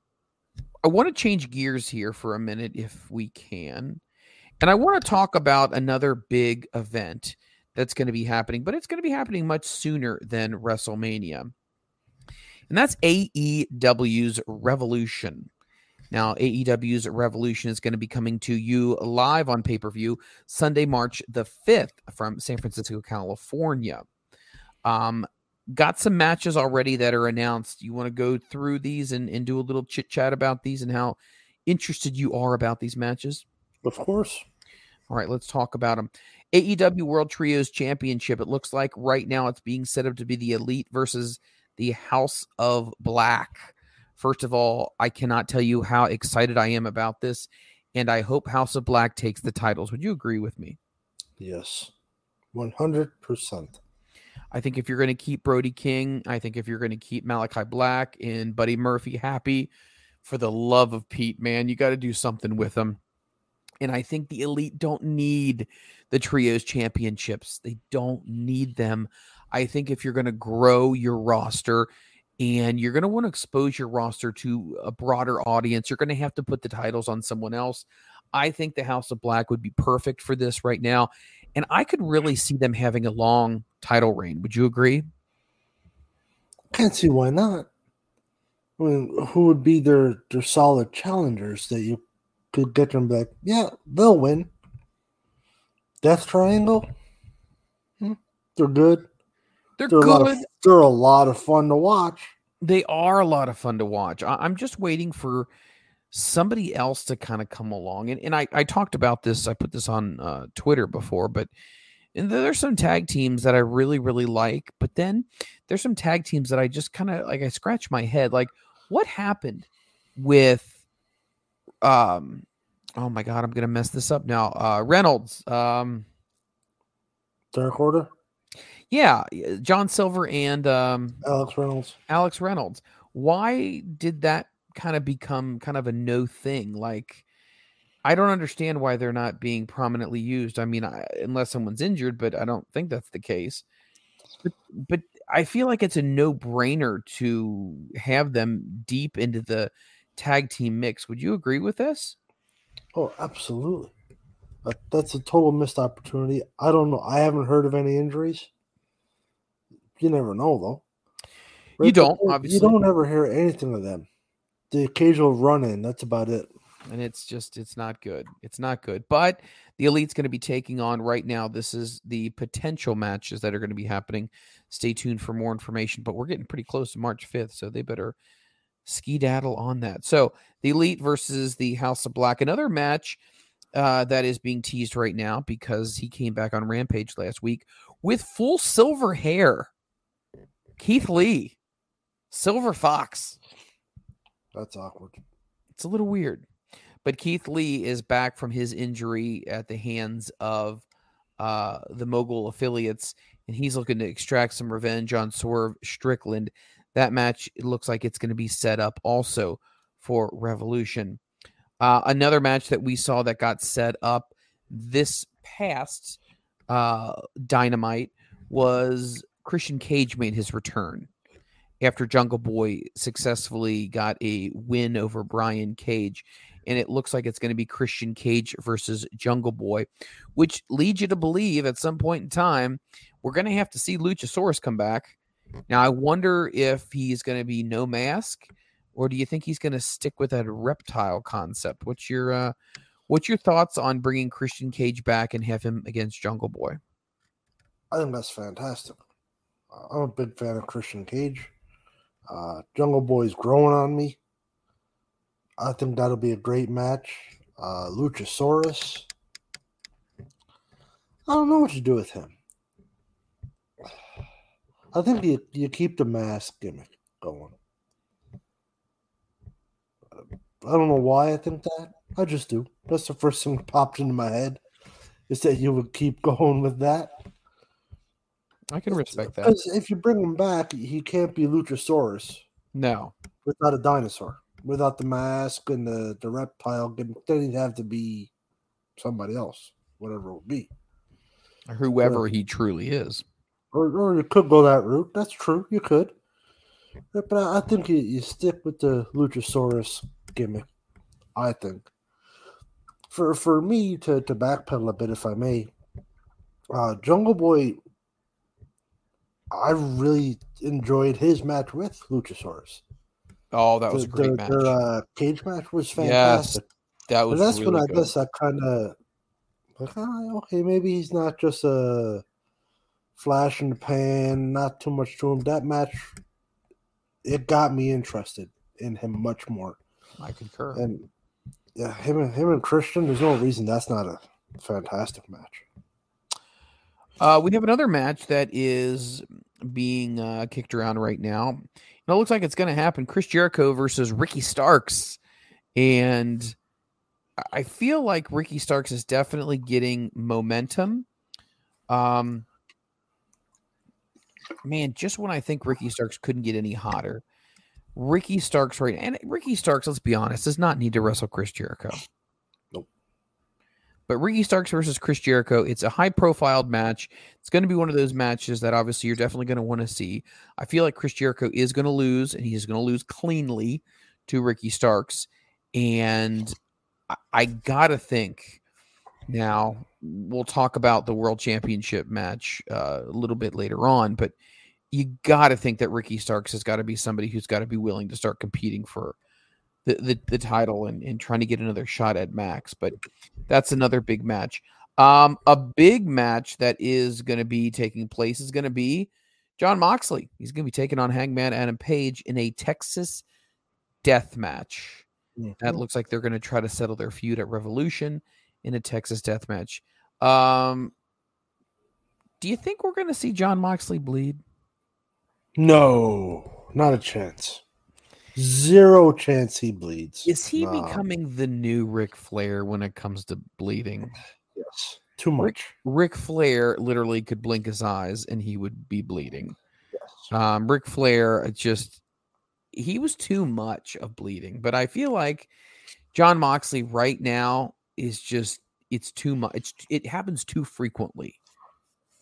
I want to change gears here for a minute if we can. And I want to talk about another big event that's going to be happening, but it's going to be happening much sooner than WrestleMania. And that's AEW's Revolution. Now, AEW's Revolution is going to be coming to you live on pay per view Sunday, March the 5th from San Francisco, California. Um, got some matches already that are announced. You want to go through these and, and do a little chit chat about these and how interested you are about these matches? Of course. All right, let's talk about them. AEW World Trios Championship. It looks like right now it's being set up to be the Elite versus the House of Black. First of all, I cannot tell you how excited I am about this, and I hope House of Black takes the titles. Would you agree with me? Yes. 100%. I think if you're going to keep Brody King, I think if you're going to keep Malachi Black and Buddy Murphy happy, for the love of Pete, man, you got to do something with them. And I think the elite don't need the trios championships. They don't need them. I think if you're going to grow your roster and you're going to want to expose your roster to a broader audience, you're going to have to put the titles on someone else. I think the House of Black would be perfect for this right now. And I could really see them having a long title reign. Would you agree? Can't see why not. I mean, who would be their, their solid challengers that you could get them back? Yeah, they'll win. Death Triangle? Hmm, they're good. They're, They're a, good. of, they're a lot of fun to watch. They are a lot of fun to watch. I, I'm just waiting for somebody else to kind of come along. And, and I, I talked about this, I put this on uh, Twitter before, but and there's some tag teams that I really, really like. But then there's some tag teams that I just kind of like, I scratch my head. Like, what happened with, um, oh my God, I'm going to mess this up now. Uh, Reynolds. Um, Dark Order, yeah, John Silver and um, Alex Reynolds. Alex Reynolds. Why did that kind of become kind of a no thing? Like, I don't understand why they're not being prominently used. I mean, I, unless someone's injured, but I don't think that's the case. But, but I feel like it's a no brainer to have them deep into the tag team mix. Would you agree with this? Oh, absolutely. That, that's a total missed opportunity. I don't know. I haven't heard of any injuries. You never know, though. You don't, obviously. You don't ever hear anything of them. The occasional run in, that's about it. And it's just it's not good. It's not good. But the elite's going to be taking on right now. This is the potential matches that are going to be happening. Stay tuned for more information. But we're getting pretty close to March fifth, so they better skedaddle on that. So the elite versus the House of Black, another match uh, that is being teased right now because he came back on Rampage last week with full silver hair. Keith Lee, Silver Fox. That's awkward. It's a little weird. But Keith Lee is back from his injury at the hands of uh, the Mogul affiliates, and he's looking to extract some revenge on Swerve Strickland. That match it looks like it's going to be set up also for Revolution. Uh, another match that we saw that got set up this past uh, Dynamite was Christian Cage made his return after Jungle Boy successfully got a win over Brian Cage. And it looks like it's going to be Christian Cage versus Jungle Boy, which leads you to believe at some point in time we're going to have to see Luchasaurus come back. Now, I wonder if he's going to be no mask, or do you think he's going to stick with that reptile concept? What's your uh, what's your thoughts on bringing Christian Cage back and have him against Jungle Boy? I think that's fantastic. I'm a big fan of Christian Cage. Uh, Jungle Boy's growing on me. I think that'll be a great match. Uh, Luchasaurus. I don't know what to do with him. I think you, you keep the mask gimmick going. I don't know why I think that. I just do. That's the first thing that popped into my head. Is that you would keep going with that. I can respect that. Because if you bring him back, he can't be Luchasaurus No, without a dinosaur, without the mask and the, the reptile. Then he'd have to be somebody else, whatever it would be. or whoever he truly is. Or, or you could go that route. That's true. You could. But I I think you, you stick with the Luchasaurus gimmick. I think. For for me to, to backpedal a bit, if I may, uh, Jungle Boy. I really enjoyed his match with Luchasaurus. Oh, that was a great their, match. Their uh, cage match was yes, fantastic. that But was that's really when I good. guess I kind of like, oh, okay, maybe he's not just a flash in the pan, not too much to him. That match, it got me interested in him much more. I concur. And yeah, him and him and Christian, there's no reason that's not a fantastic match. Uh, we have another match that is being uh, kicked around right now. And it looks like it's going to happen. Chris Jericho versus Ricky Starks. And I- feel like Ricky Starks is definitely getting momentum. Um, man, just when I think Ricky Starks couldn't get any hotter, Ricky Starks right and Ricky Starks, let's be honest, does not need to wrestle Chris Jericho. But Ricky Starks versus Chris Jericho, it's a high profiled match. It's going to be one of those matches that obviously you're definitely going to want to see. I feel like Chris Jericho is going to lose, and he's going to lose cleanly to Ricky Starks. And I, I got to think now, we'll talk about the world championship match uh, a little bit later on, but you got to think that Ricky Starks has got to be somebody who's got to be willing to start competing for the, the, the title and, and trying to get another shot at Max. But that's another big match. Um, a big match that is going to be taking place is going to be Jon Moxley, he's going to be taking on Hangman Adam Page in a Texas death match. That Mhm. looks like they're going to try to settle their feud at Revolution in a Texas death match. Um, do you think we're going to see Jon Moxley bleed? No, not a chance. Zero chance he bleeds. Is he Nah. becoming the new Ric Flair when it comes to bleeding? Yes. Too much. Ric Flair literally could blink his eyes and he would be bleeding. Yes. Um, Ric Flair uh, just he was too much of bleeding, but I feel like Jon Moxley right now is just it's too much. It's, it happens too frequently.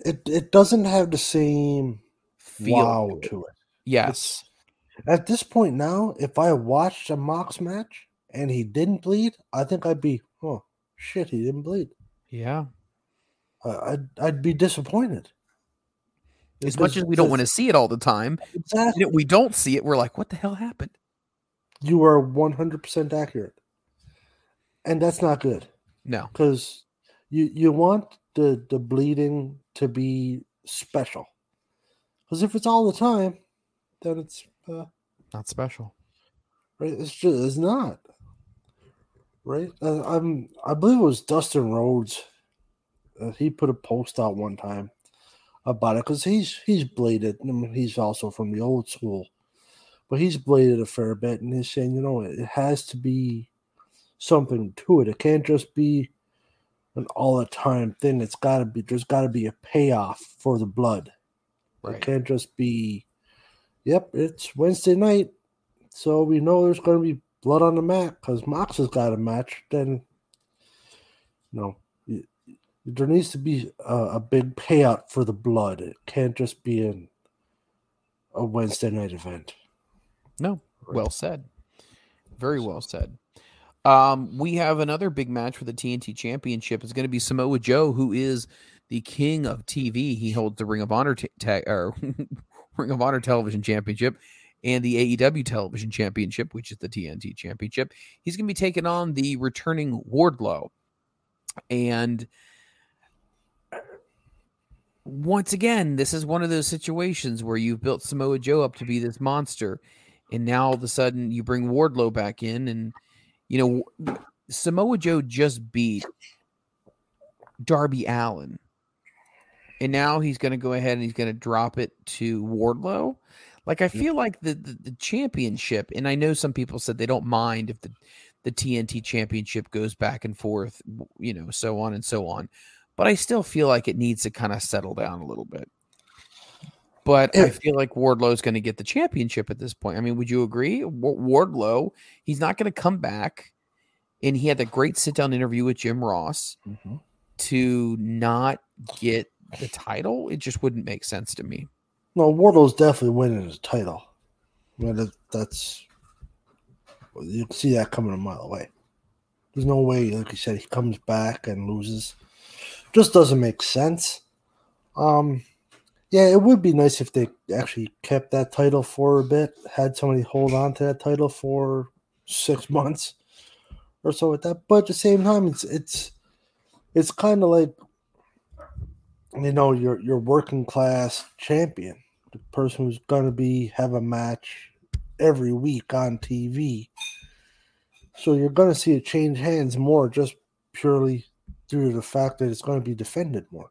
It it doesn't have the same Feel wow to it. Yes. it. At this point now, if I watched a Mox match and he didn't bleed, I think I'd be, oh shit, he didn't bleed. yeah. Uh, I'd I'd be disappointed. As much as we don't want to see it all the time, exactly, we don't see it. We're like, what the hell happened? you are one hundred percent accurate, and that's not good No, because you you want the the bleeding to be special. Because if it's all the time, then it's uh, not special. right. It's just it's not right. Uh, I'm I believe it was Dustin Rhodes. Uh, he put a post out one time about it because he's he's bladed. I mean, he's also from the old school, but he's bladed a fair bit, and he's saying, you know, it has to be something to it. It can't just be an all the time thing. It's got to be. There's got to be a payoff for the blood. It can't just be. Yep, it's Wednesday night, so we know there's going to be blood on the mat because Mox has got a match. Then, no, there needs to be a, a big payout for the blood. It can't just be an, a Wednesday night event. No, well said. Very well said. Um, we have another big match for the TNT Championship. It's going to be Samoa Joe, who is the king of TV. He holds the Ring of Honor ta- ta- or Ring of Honor Television Championship and the AEW Television Championship, which is the TNT Championship. He's going to be taking on the returning Wardlow, and uh, once again, this is one of those situations where you've built Samoa Joe up to be this monster, and now all of a sudden you bring Wardlow back in, and you know Samoa Joe just beat Darby Allin, and now he's going to go ahead and he's going to drop it to Wardlow. Like I feel like the, the the championship, and I know some people said they don't mind if the the TNT championship goes back and forth, you know, so on and so on. But I still feel like it needs to kind of settle down a little bit. But I feel like Wardlow's going to get the championship at this point. I mean, would you agree? Wa- Wardlow, he's not going to come back. And he had that great sit down interview with Jim Ross mm-hmm. to not get the title. It just wouldn't make sense to me. No, Wardlow's definitely winning his title. I mean, that, that's you can see that coming a mile away. There's no way, like you said, he comes back and loses. Just doesn't make sense. Um, yeah, it would be nice if they actually kept that title for a bit, had somebody hold on to that title for six months or so like that. But at the same time, it's it's it's kind of like you know your your working class champion, the person who's gonna be have a match every week on TV. So you're gonna see it change hands more just purely due to the fact that it's going to be defended more.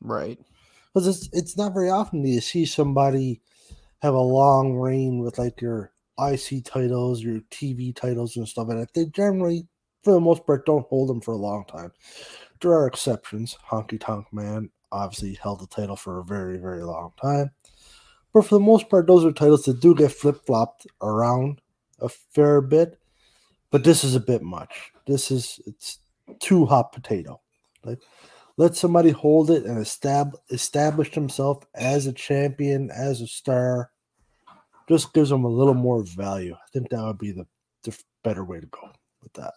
Right. Because it's it's not very often do you see somebody have a long reign with like your IC titles, your TV titles, and stuff like that. They generally, for the most part, don't hold them for a long time. There are exceptions. Honky Tonk Man obviously held the title for a very, very long time. But for the most part, those are titles that do get flip flopped around a fair bit. But this is a bit much. This is it's too hot potato. Like let somebody hold it and estab- establish himself as a champion, as a star. Just gives them a little more value. I think that would be the, the better way to go with that.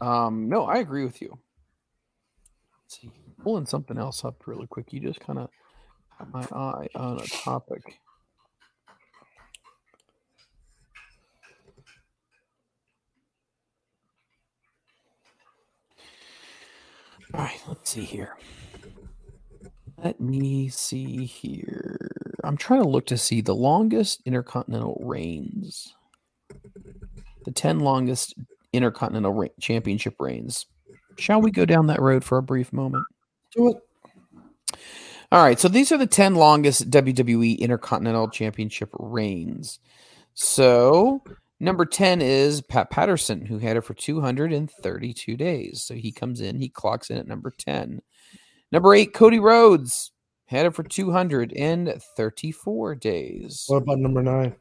Um, no, I agree with you. Let's see, pulling something else up really quick. You just kind of got my eye on a topic. All right, let's see here. Let me see here. I'm trying to look to see the longest intercontinental reigns. The 10 longest intercontinental re- championship reigns. Shall we go down that road for a brief moment? Do it. All right, so these are the 10 longest WWE Intercontinental Championship reigns. So, number 10 is Pat Patterson, who had it for 232 days. So he comes in, he clocks in at number 10. Number 8, Cody Rhodes, had it for 234 days. What about number nine?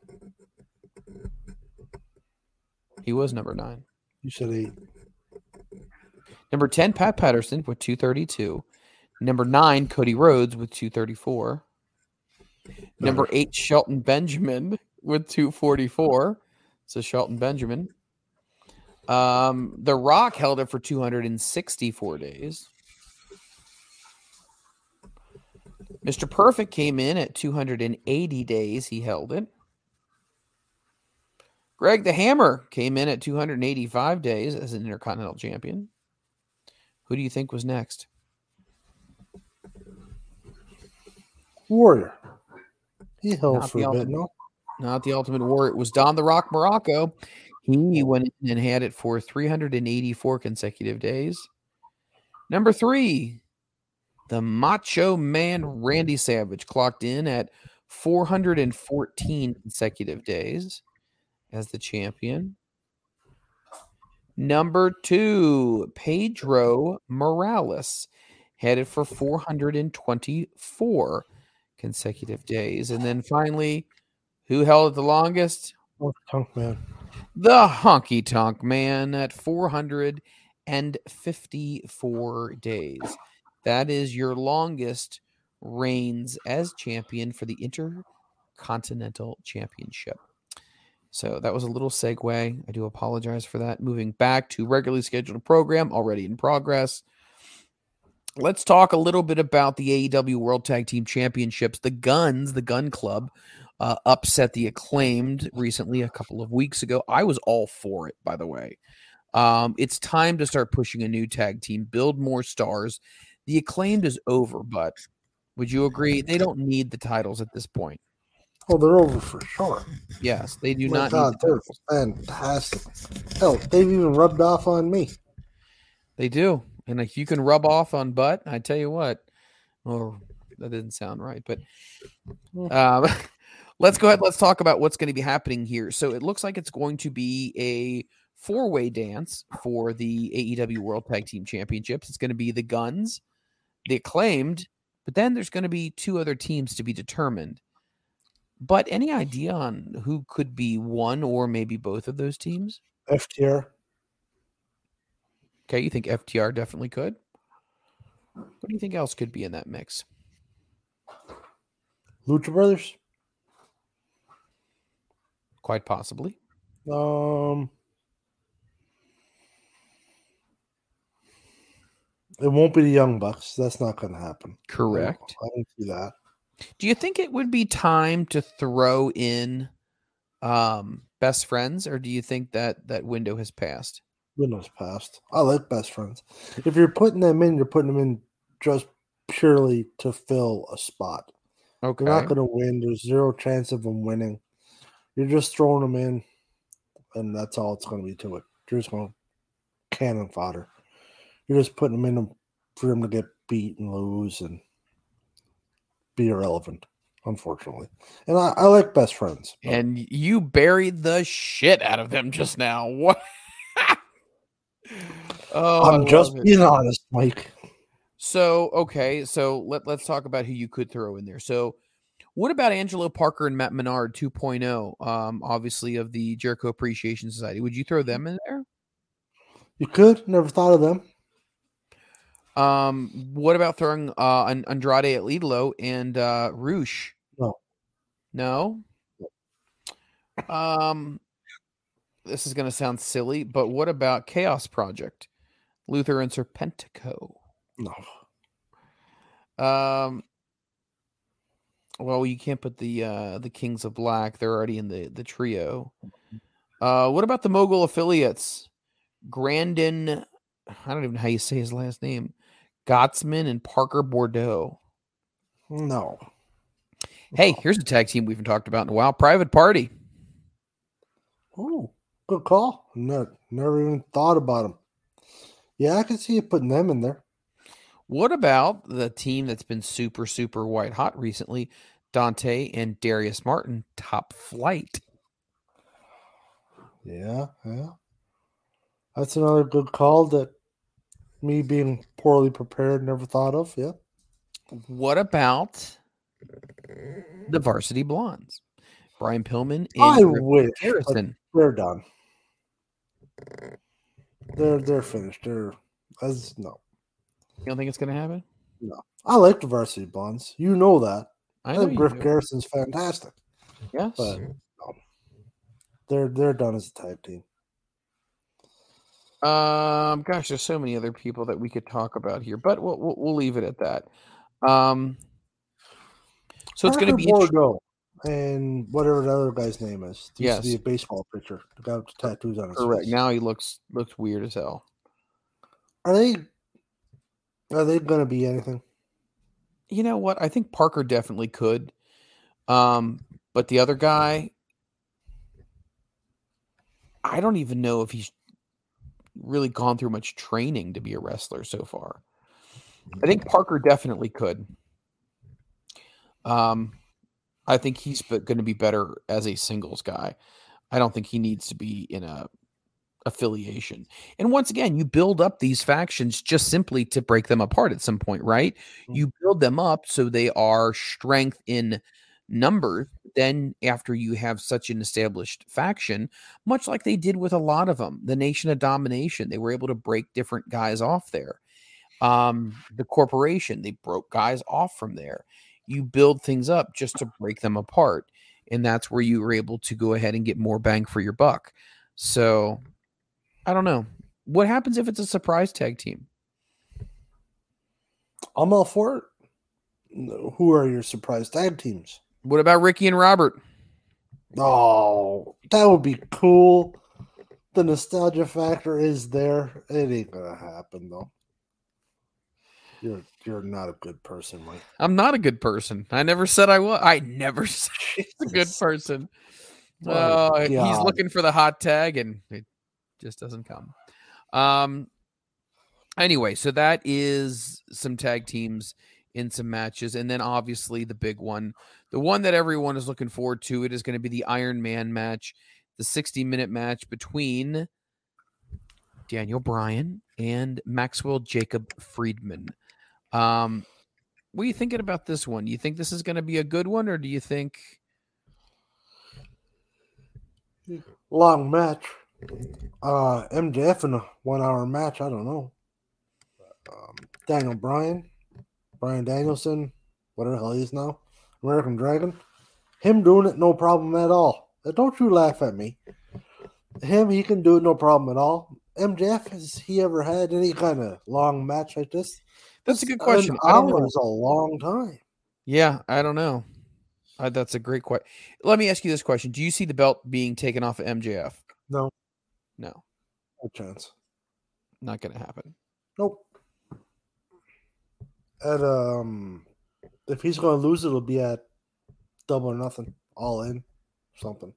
He was number 9. You said eight. Number 10, Pat Patterson with 232. Number 9, Cody Rhodes with 234. Number 8, Shelton Benjamin with 244. So Shelton Benjamin. Um, the Rock held it for 264 days. Mr. Perfect came in at 280 days. He held it. Greg the Hammer came in at 285 days as an Intercontinental Champion. Who do you think was next? Warrior. He held Not for the a bit, ultimate. no? Not the Ultimate Warrior. It was Don the Rock Muraco. He went in and had it for 384 consecutive days. Number three, the Macho Man Randy Savage clocked in at 414 consecutive days as the champion. Number two, Pedro Morales headed for 424 consecutive days. And then finally, who held it the longest? Oh, Tunk Man. The Honky Tonk Man at 454 days. That is your longest reigns as champion for the Intercontinental Championship. So that was a little segue. I do apologize for that. Moving back to regularly scheduled program, already in progress. Let's talk a little bit about the AEW World Tag Team Championships. The Gunns, the Gunn Club, uh, upset the acclaimed recently a couple of weeks ago. I was all for it, by the way. Um, it's time to start pushing a new tag team, build more stars. The acclaimed is over, but would you agree? They don't need the titles at this point. Oh, they're over for sure. Yes, they do My not God, need the they're titles. fantastic. Hell, they've even rubbed off on me. They do. And if you can rub off on butt, I tell you what. Oh, that didn't sound right, but um, let's go ahead. Let's talk about what's going to be happening here. So it looks like it's going to be a four-way dance for the AEW World Tag Team Championships. It's going to be the Gunns, the Acclaimed, but then there's going to be two other teams to be determined. But any idea on who could be one or maybe both of those teams? FTR. Okay, you think FTR definitely could? What do you think else could be in that mix? Lucha Brothers. Quite possibly. Um, it won't be the Young Bucks. That's not going to happen. Correct. I don't see that. Do you think it would be time to throw in um best friends or do you think that that window has passed? Window's past. I like best friends. If you're putting them in, you're putting them in just purely to fill a spot. Okay. They're not going to win. There's zero chance of them winning. You're just throwing them in, and that's all it's going to be to it. You're just going to cannon fodder. You're just putting them in for them to get beat and lose and be irrelevant, unfortunately. And I, I like best friends. but And you buried the shit out of them just now. What? Oh, I'm just being honest, Mike. So okay, so let let's talk about who you could throw in there. So, what about Angelo Parker and Matt Menard 2.0? Um, obviously of the Jericho Appreciation Society. Would you throw them in there? You could never thought of them. Um, what about throwing uh Andrade El Idolo and uh Roosh? No. No. Um, this is gonna sound silly, but what about Chaos Project, Luther and Serpentico? No. Um. Well, you can't put the uh the Kings of Black. They're already in the the trio. Uh, what about the Mogul affiliates? Granden, I don't even know how you say his last name. Goetzman and Parker Boudreaux. No. Hey, here's a tag team we haven't talked about in a while. Private Party. Oh, good call. No, never even thought about them. Yeah, I can see you putting them in there. What about the team that's been super, super white hot recently? Dante and Darius Martin, top flight. Yeah, yeah. That's another good call that me being poorly prepared never thought of. Yeah. What about the Varsity Blondes? Brian Pillman and I wish Harrison. We're done. They're they're finished. They're as no. You don't think it's going to happen? No. I like the varsity blondes. You know that. I I, know think Griff do. Garrison's fantastic. Yes. But no. They're they're done as a tag team. Um, gosh, there's so many other people that we could talk about here, but we'll we'll, we'll leave it at that. Um, so it's going to be Boudreaux and whatever the other guy's name is. He Used to be a baseball pitcher. The guy with the tattoos on his correct. face. Now he looks looks weird as hell. Are they are they gonna be anything? You know what? I think Parker definitely could. Um, but the other guy, I don't even know if he's really gone through much training to be a wrestler so far. I think Parker definitely could. Um, I think he's going to be better as a singles guy. I don't think he needs to be in a affiliation. And once again, you build up these factions just simply to break them apart at some point, right? You build them up so they are strength in numbers. Then, after you have such an established faction, much like they did with a lot of them, the Nation of Domination, they were able to break different guys off there. Um, the corporation, they broke guys off from there. You build things up just to uh-huh. break them apart. And that's where you were able to go ahead and get more bang for your buck. So, I don't know. What happens if it's a surprise tag team? I'm all for it. Who are your surprise tag teams? What about Ricky and Robert? Oh, that would be cool. The nostalgia factor is there. It ain't gonna happen though. You're you're not a good person, Mike. I'm not a good person. I never said I was. I never said he's a good person. Oh, he's looking for the hot tag and it just doesn't come. Um anyway, so that is some tag teams in some matches and then obviously the big one, the one that everyone is looking forward to, it is going to be the Iron Man match, the 60-minute match between Daniel Bryan and Maxwell Jacob Friedman. Um what are you thinking about this one? You think this is going to be a good one or do you think Long match. Uh MJF in a one hour match. I don't know. Um, Daniel Bryan, Brian Danielson, whatever the hell he is now, American Dragon. Him doing it, no problem at all. Don't you laugh at me. Him, he can do it, no problem at all. MJF, has he ever had any kind of long match like this? That's a good question. I don't hour is a long time. Yeah, I don't know. Uh, that's a great question. Let me ask you this question: Do you see the belt being taken off of MJF? No, No, no chance. not going to happen. Nope. At um, if he's going to lose, it'll be at double or nothing, all in, something.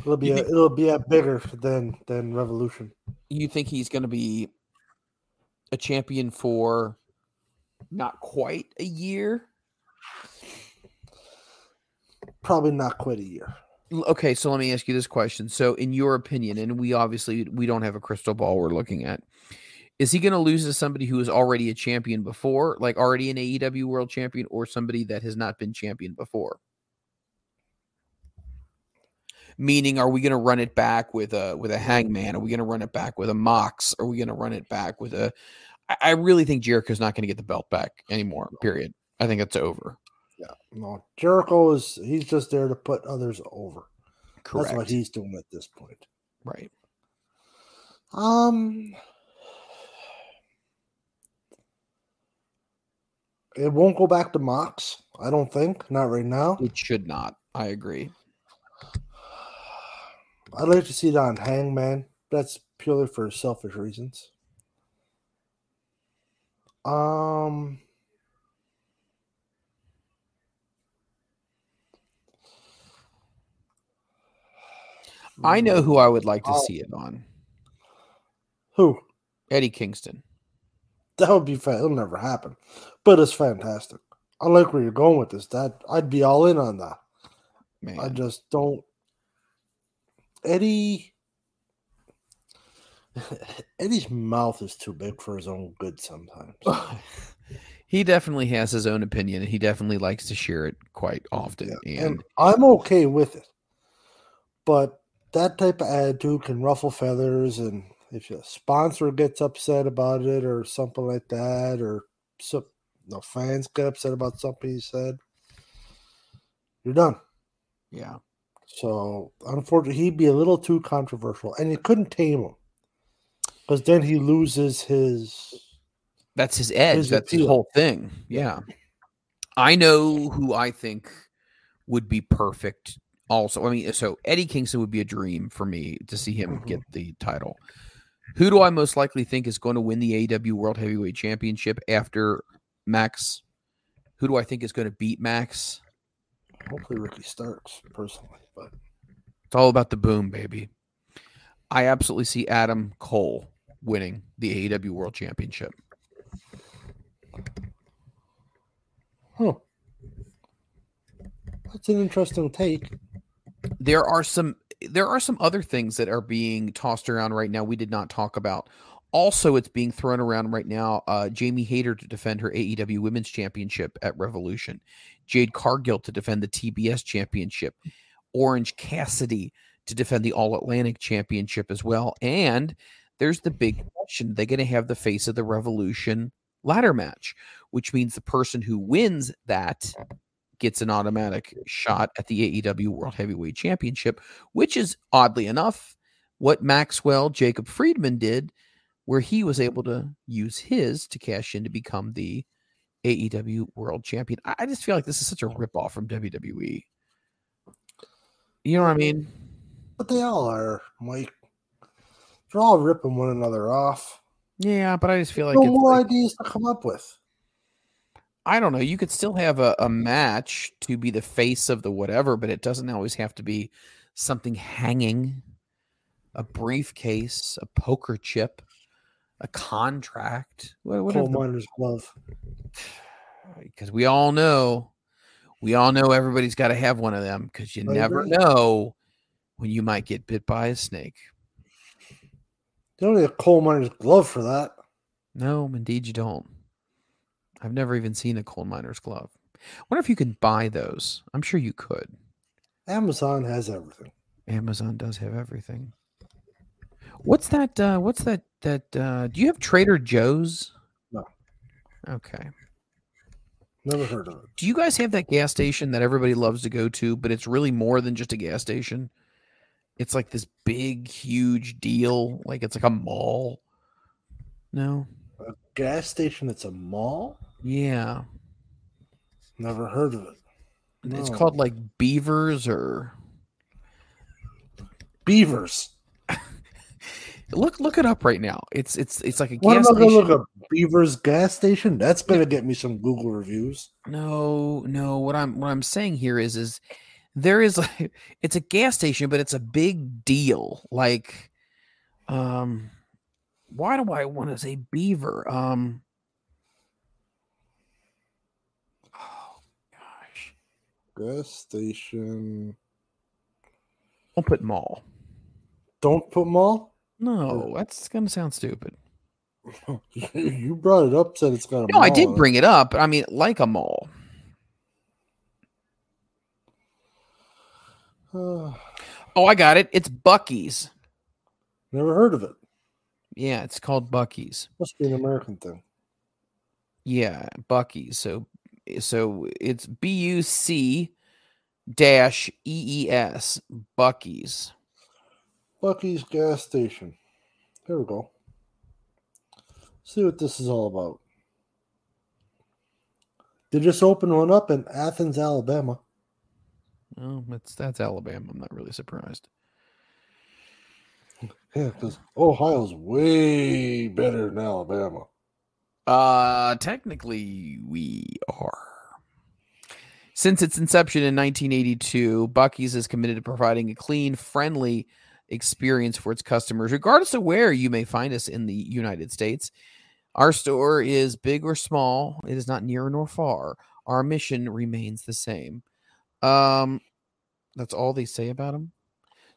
It'll be a, think- it'll be at bigger than than Revolution. You think he's going to be a champion for not quite a year? Probably not quite a year. Okay, so let me ask you this question. So, in your opinion, and we obviously we don't have a crystal ball we're looking at, is he going to lose to somebody who is already a champion before, like already an AEW World Champion, or somebody that has not been champion before? Meaning, are we going to run it back with a with a Hangman? Are we going to run it back with a Mox? Are we going to run it back with a? I, I really think Jericho's not going to get the belt back anymore. Period. I think it's over. Yeah, no. Jericho is he's just there to put others over. Correct. That's what he's doing at this point. right. Um, it won't go back to Mox. I don't think. Not right now. It should not. I agree. I'd like to see it on Hangman. That's purely for selfish reasons. Um, I know who I would like to oh. see it on. Who? Eddie Kingston. That would be fantastic. It'll never happen, but it's fantastic. I like where you're going with this. That I'd be all in on that. Man. I just don't Eddie. Eddie's mouth is too big for his own good sometimes. he definitely has his own opinion and he definitely likes to share it quite often. And, and I'm okay with it. But that type of attitude can ruffle feathers, and if a sponsor gets upset about it or something like that, or so, the fans get upset about something he said, you're done. yeah. So unfortunately, he'd be a little too controversial, and you couldn't tame him because then he loses his. That's his edge. His That's his whole thing. Yeah. I know who I think would be perfect also. I mean, so Eddie Kingston would be a dream for me to see him Mhm. get the title. Who do I most likely think is going to win the AEW World Heavyweight Championship after Max? Who do I think is going to beat Max? Hopefully, Ricky Starks personally, but It's all about the boom, baby. I absolutely see Adam Cole winning the AEW World Championship. huh. That's an interesting take. there are some there are some other things that are being tossed around right now we did not talk about also it's being thrown around right now uh jamie hayter to defend her aew women's championship at revolution jade cargill to defend the tbs championship orange cassidy to defend the all atlantic championship as well and there's the big question they're going to have the face of the revolution ladder match which means the person who wins that gets an automatic shot at the AEW World Heavyweight Championship, which is oddly enough what Maxwell Jacob Friedman did, where he was able to use his to cash in to become the AEW World Champion. I just feel like this is such a ripoff from WWE. You know what I mean? But they all are, Mike. They're all ripping one another off. Yeah, but I just feel like no more like- ideas to come up with. I don't know. You could still have a, a match to be the face of the whatever, but it doesn't always have to be something hanging, a briefcase, a poker chip, a contract. What, Coal miner's glove. Because we all know, we all know everybody's got to have one of them because you I never agree. know when you might get bit by a snake. You don't need a coal miner's glove for that. No, indeed you don't. I've never even seen a coal miner's glove. wonder if you can buy those. I'm sure you could. Amazon has everything. Amazon does have everything. What's that? Uh, what's that? That uh, do you have Trader Joe's? No. Okay. Never heard of it. Do you guys have that gas station that everybody loves to go to, but it's really more than just a gas station? It's like this big, huge deal. Like it's like a mall. No. A gas station that's a mall? Yeah. Never heard of it. It's called like Beavers or Beavers. Look look it up right now. It's it's it's like a What gas station. look up? Beavers gas station? That's gonna get me some Google reviews. No, no. What I'm what I'm saying here is is there is like it's a gas station, but it's a big deal. Like, um, why do I want to say Beaver? Um, oh gosh, Gas station. don't put mall. Don't put mall. No, that's gonna sound stupid. you brought it up, said it's got a No, I did bring it up. I mean, like a mall. Uh, Oh, I got it. It's Buc-ee's. never heard of it. Yeah, it's called Buc-ee's. Must be an American thing. Yeah, Buc-ee's. So so it's B U C dash E E S Buc-ee's. Buc-ee's gas station. Here we go. See what this is all about. They just opened one up in Athens, Alabama. Oh, that's that's Alabama. I'm not really surprised. Yeah, because Ohio's way better than Alabama. Uh technically we are. Since its inception in 1982, Buc-ee's is committed to providing a clean, friendly, experience for its customers, regardless of where you may find us in the United States. Our store is big or small, it is not near nor far. Our mission remains the same. Um, that's all they say about them.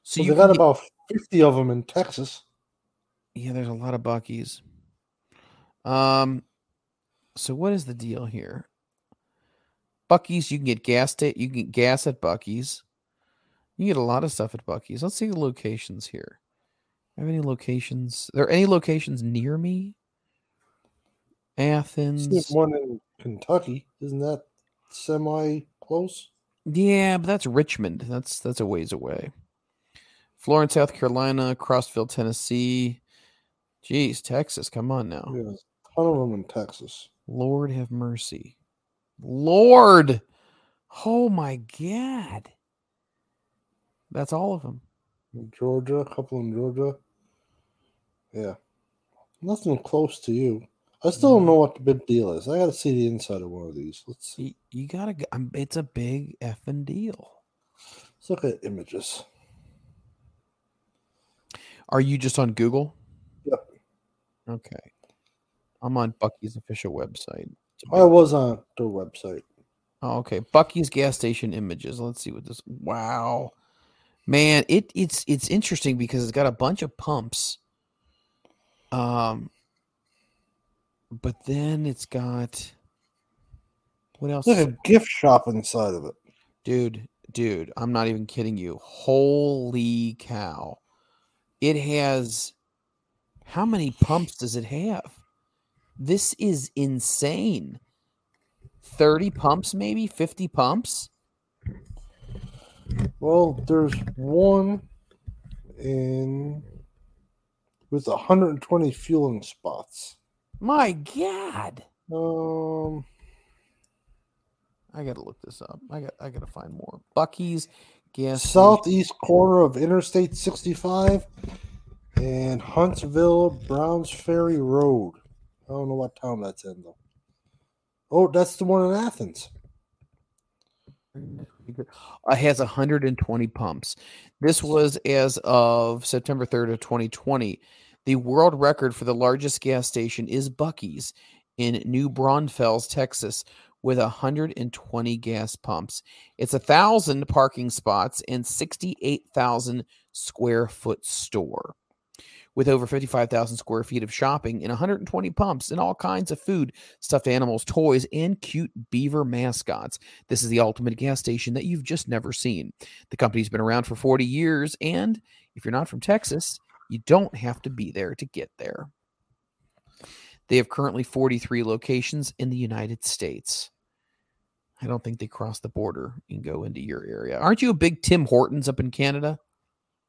So Well, you got get- about fifty of them in Texas. yeah, there's a lot of Buc-ee's. Um, so what is the deal here? Buc-ee's, you can get gas. at you can get gas at Buc-ee's. You get a lot of stuff at Buc-ee's. Let's see the locations here. Have any locations? Are there any locations near me? Athens. There's one in Kentucky. Isn't that semi close? Yeah, but that's Richmond. That's that's a ways away. Florence, South Carolina, Crossville, Tennessee. Jeez, Texas, come on now. There's a ton of them in Texas. Lord have mercy. Lord. Oh my God. That's all of them. Georgia, a couple in Georgia. Yeah. Nothing close to you. I still don't know what the big deal is. I got to see the inside of one of these. Let's see. You, you gotta. g- um, It's a big effing deal. Let's look at images. Are you just on Google? Yep. Okay. I'm on Buc-ee's official website. I was on their website. Oh, okay. Buc-ee's gas station images. Let's see what this. Wow, man, it it's it's interesting because it's got a bunch of pumps. Um, but then it's got what else? There's a gift shop inside of it. Dude, dude, I'm not even kidding you. Holy cow. It has how many pumps does it have? This is insane. 30 pumps, maybe 50 pumps. Well, there's one in with 120 fueling spots. My God. Um, I gotta look this up. I got I gotta find more. Buc-ee's gas southeast corner of Interstate 65 and Huntsville Browns Ferry Road. I don't know what town that's in though. Oh, that's the one in Athens. Uh, has 120 pumps. This was as of September 3rd of 2020. The world record for the largest gas station is Buc-ee's in New Braunfels, Texas, with 120 gas pumps. It's a thousand parking spots and 68,000 square foot store. With over 55,000 square feet of shopping and 120 pumps and all kinds of food, stuffed animals, toys, and cute beaver mascots. This is the ultimate gas station that you've just never seen. The company's been around for 40 years, and if you're not from Texas, you don't have to be there to get there. They have currently 43 locations in the United States. I don't think they cross the border and go into your area. Aren't you a big Tim Hortons up in Canada?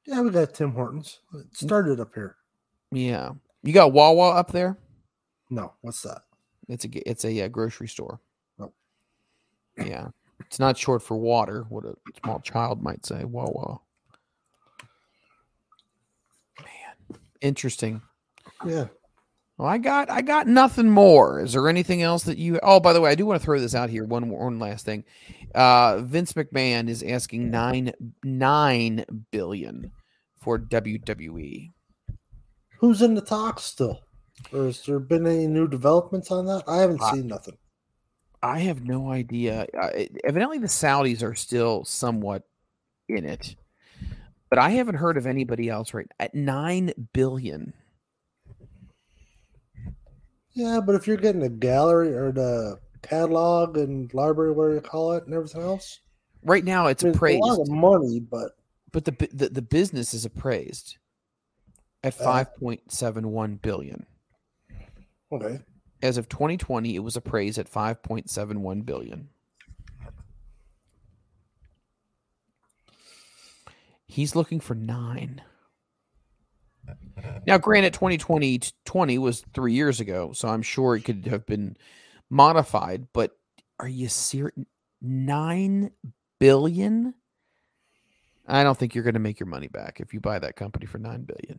Yeah, we got Tim Hortons. It started up here. Yeah. You got Wawa up there? No, what's that? It's a it's a uh, grocery store. Nope. Yeah. It's not short for water, what a small child might say. Wawa. Man, interesting. Yeah. Well, I got I got nothing more. Is there anything else that you? Oh, by the way, I do want to throw this out here. One one last thing. Uh, Vince McMahon is asking nine nine billion for. WWE. Who's in the talks still? Or has there been any new developments on that? I haven't Uh, seen nothing. I have no idea. It- evidently, the Saudis are still somewhat in it, but I haven't heard of anybody else. Right at nine billion. Yeah, but if you're getting a gallery or the catalog and library, whatever you call it, and everything else, Right now, it's I mean, appraised, a lot of money, but but the, the the business is appraised at Uh, five point seven one billion. okay. As of 2020, it was appraised at 5.71 billion. He's looking for nine. Now, granted, 2020 20 was three years ago, so I'm sure it could have been modified. But are you serious? Nine billion? I don't think you're going to make your money back if you buy that company for nine billion.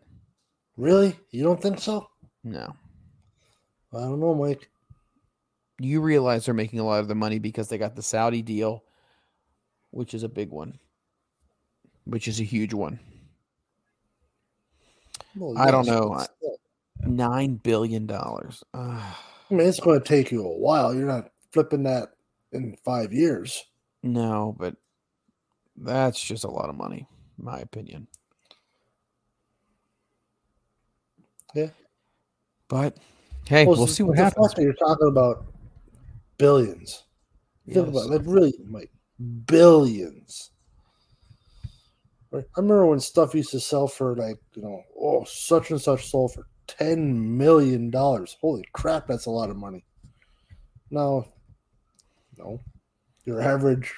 Really? You don't think so? No. I don't know, Mike. you realize they're making a lot of the money because they got the Saudi deal, which is a big one, which is a huge one. Well, I don't know. but I- still. Nine billion dollars. I mean, it's going to take you a while. You're not flipping that in five years. no, but that's just a lot of money, in my opinion. Yeah. But hey, Well, we'll see what the happens. You're talking about billions. Think about it, like really, like billions. Right? I remember when stuff used to sell for like you know, oh, such and such sold for ten million dollars. Holy crap, that's a lot of money. Now, no, your average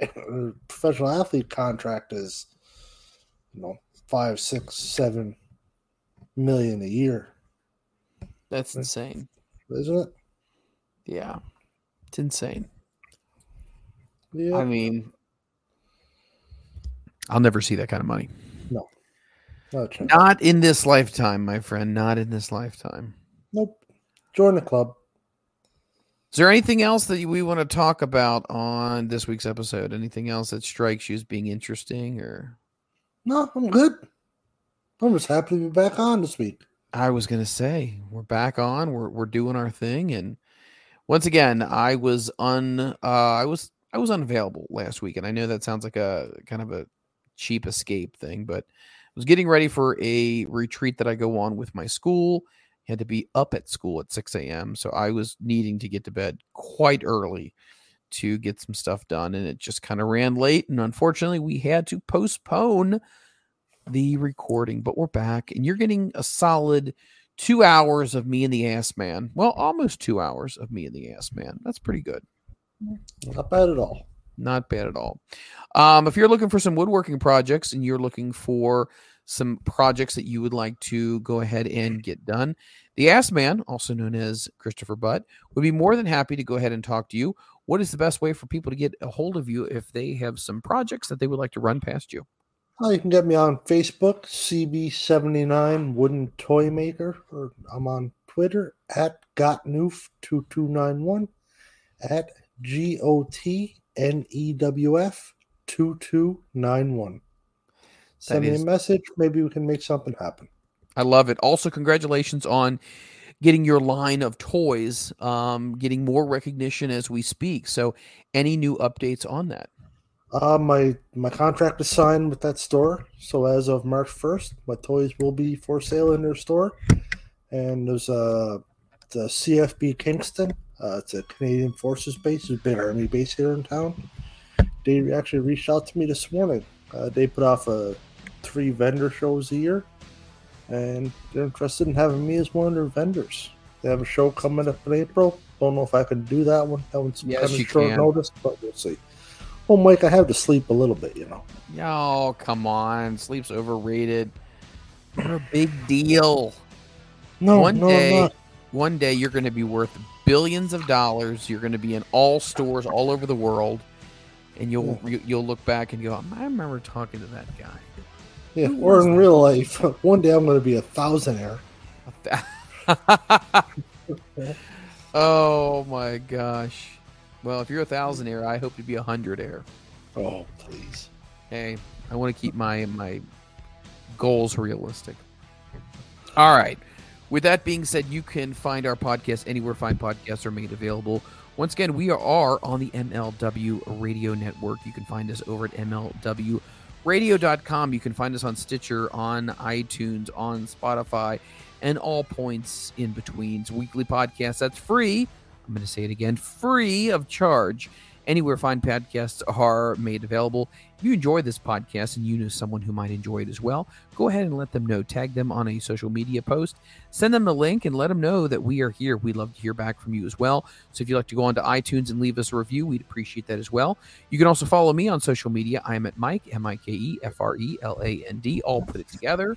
professional athlete contract is, you know, five, six, seven million a year, That's insane. isn't it? Yeah. It's insane. Yeah. I mean, I'll never see that kind of money. no, not. Not in this lifetime, my friend. Not in this lifetime. Nope. Join the club. Is there anything else that we want to talk about on this week's episode? Anything else that strikes you as being interesting or No, I'm good. I'm just happy to be back on this week. I was gonna say we're back on. We're we're doing our thing, and once again, I was un uh, I was I was unavailable last week, and I know that sounds like a kind of a cheap escape thing, but I was getting ready for a retreat that I go on with my school. Had to be up at school at six a.m., so I was needing to get to bed quite early to get some stuff done, and it just kind of ran late, and unfortunately, we had to postpone the recording, but we're back and you're getting a solid two hours of me and the ass man. Well, almost two hours of me and the ass man. That's pretty good. Not bad at all. Not bad at all. Um, if you're looking for some woodworking projects and you're looking for some projects that you would like to go ahead and get done, the Ass Man, also known as Christopher Butt, would be more than happy to go ahead and talk to you. What is the best way for people to get a hold of you if they have some projects that they would like to run past you? Oh, you can get me on Facebook, CB79 Wooden Toy Maker, or I'm on Twitter at Gotnewf2291 at G O T N E W F 2291. Send me is- a message. Maybe we can make something happen. I love it. Also, congratulations on getting your line of toys, um, getting more recognition as we speak. So, any new updates on that? Uh, my my contract is signed with that store, so as of March first, my toys will be for sale in their store. And there's a the CFB Kingston. Uh, it's a Canadian Forces base, it's a big army base here in town. They actually reached out to me this morning. Uh, they put off a three vendor shows a year, and they're interested in having me as one of their vendors. They have a show coming up in April. Don't know if I can do that one. That one's Yes, kind of short can. notice, but we'll see. Well, Mike, I have to sleep a little bit, you know. Oh, come on. Sleep's overrated. A big deal. No, one no, day, one day you're going to be worth billions of dollars. You're going to be in all stores all over the world, and you'll you, you'll look back and go, "I remember talking to that guy." Yeah, Who or in that? real life, one day I'm going to be a thousandaire. oh my gosh. Well, if you're a thousandaire, I hope to be a hundredaire. Oh, please. Hey, I want to keep my my goals realistic. All right. With that being said, you can find our podcast anywhere fine podcasts are made available. Once again, we are on the MLW Radio Network. You can find us over at MLWRadio.com. You can find us on Stitcher, on iTunes, on Spotify, and all points in between. It's a weekly podcast that's free. I'm going to say it again free of charge. Anywhere fine podcasts are made available. If you enjoy this podcast and you know someone who might enjoy it as well, go ahead and let them know. Tag them on a social media post. Send them the link and let them know that we are here. We'd love to hear back from you as well. So if you'd like to go onto iTunes and leave us a review, we'd appreciate that as well. You can also follow me on social media. I am at Mike, M I K E F R E L A N D. All put it together.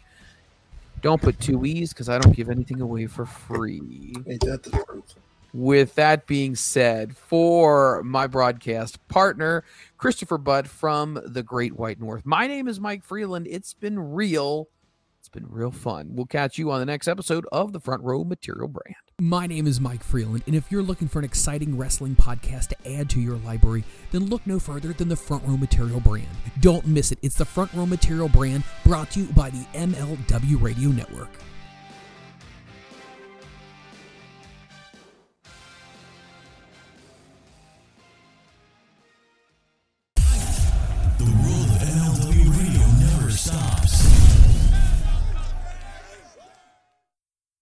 Don't put two E's because I don't give anything away for free. Ain't that the truth? With that being said, for my broadcast partner, Christopher Butt from the Great White North, my name is Mike Freland. It's been real. It's been real fun. We'll catch you on the next episode of the Front Row Material Brand. My name is Mike Freland, and if you're looking for an exciting wrestling podcast to add to your library, then look no further than the Front Row Material brand. Don't miss it. It's the Front Row Material brand brought to you by the MLW Radio Network.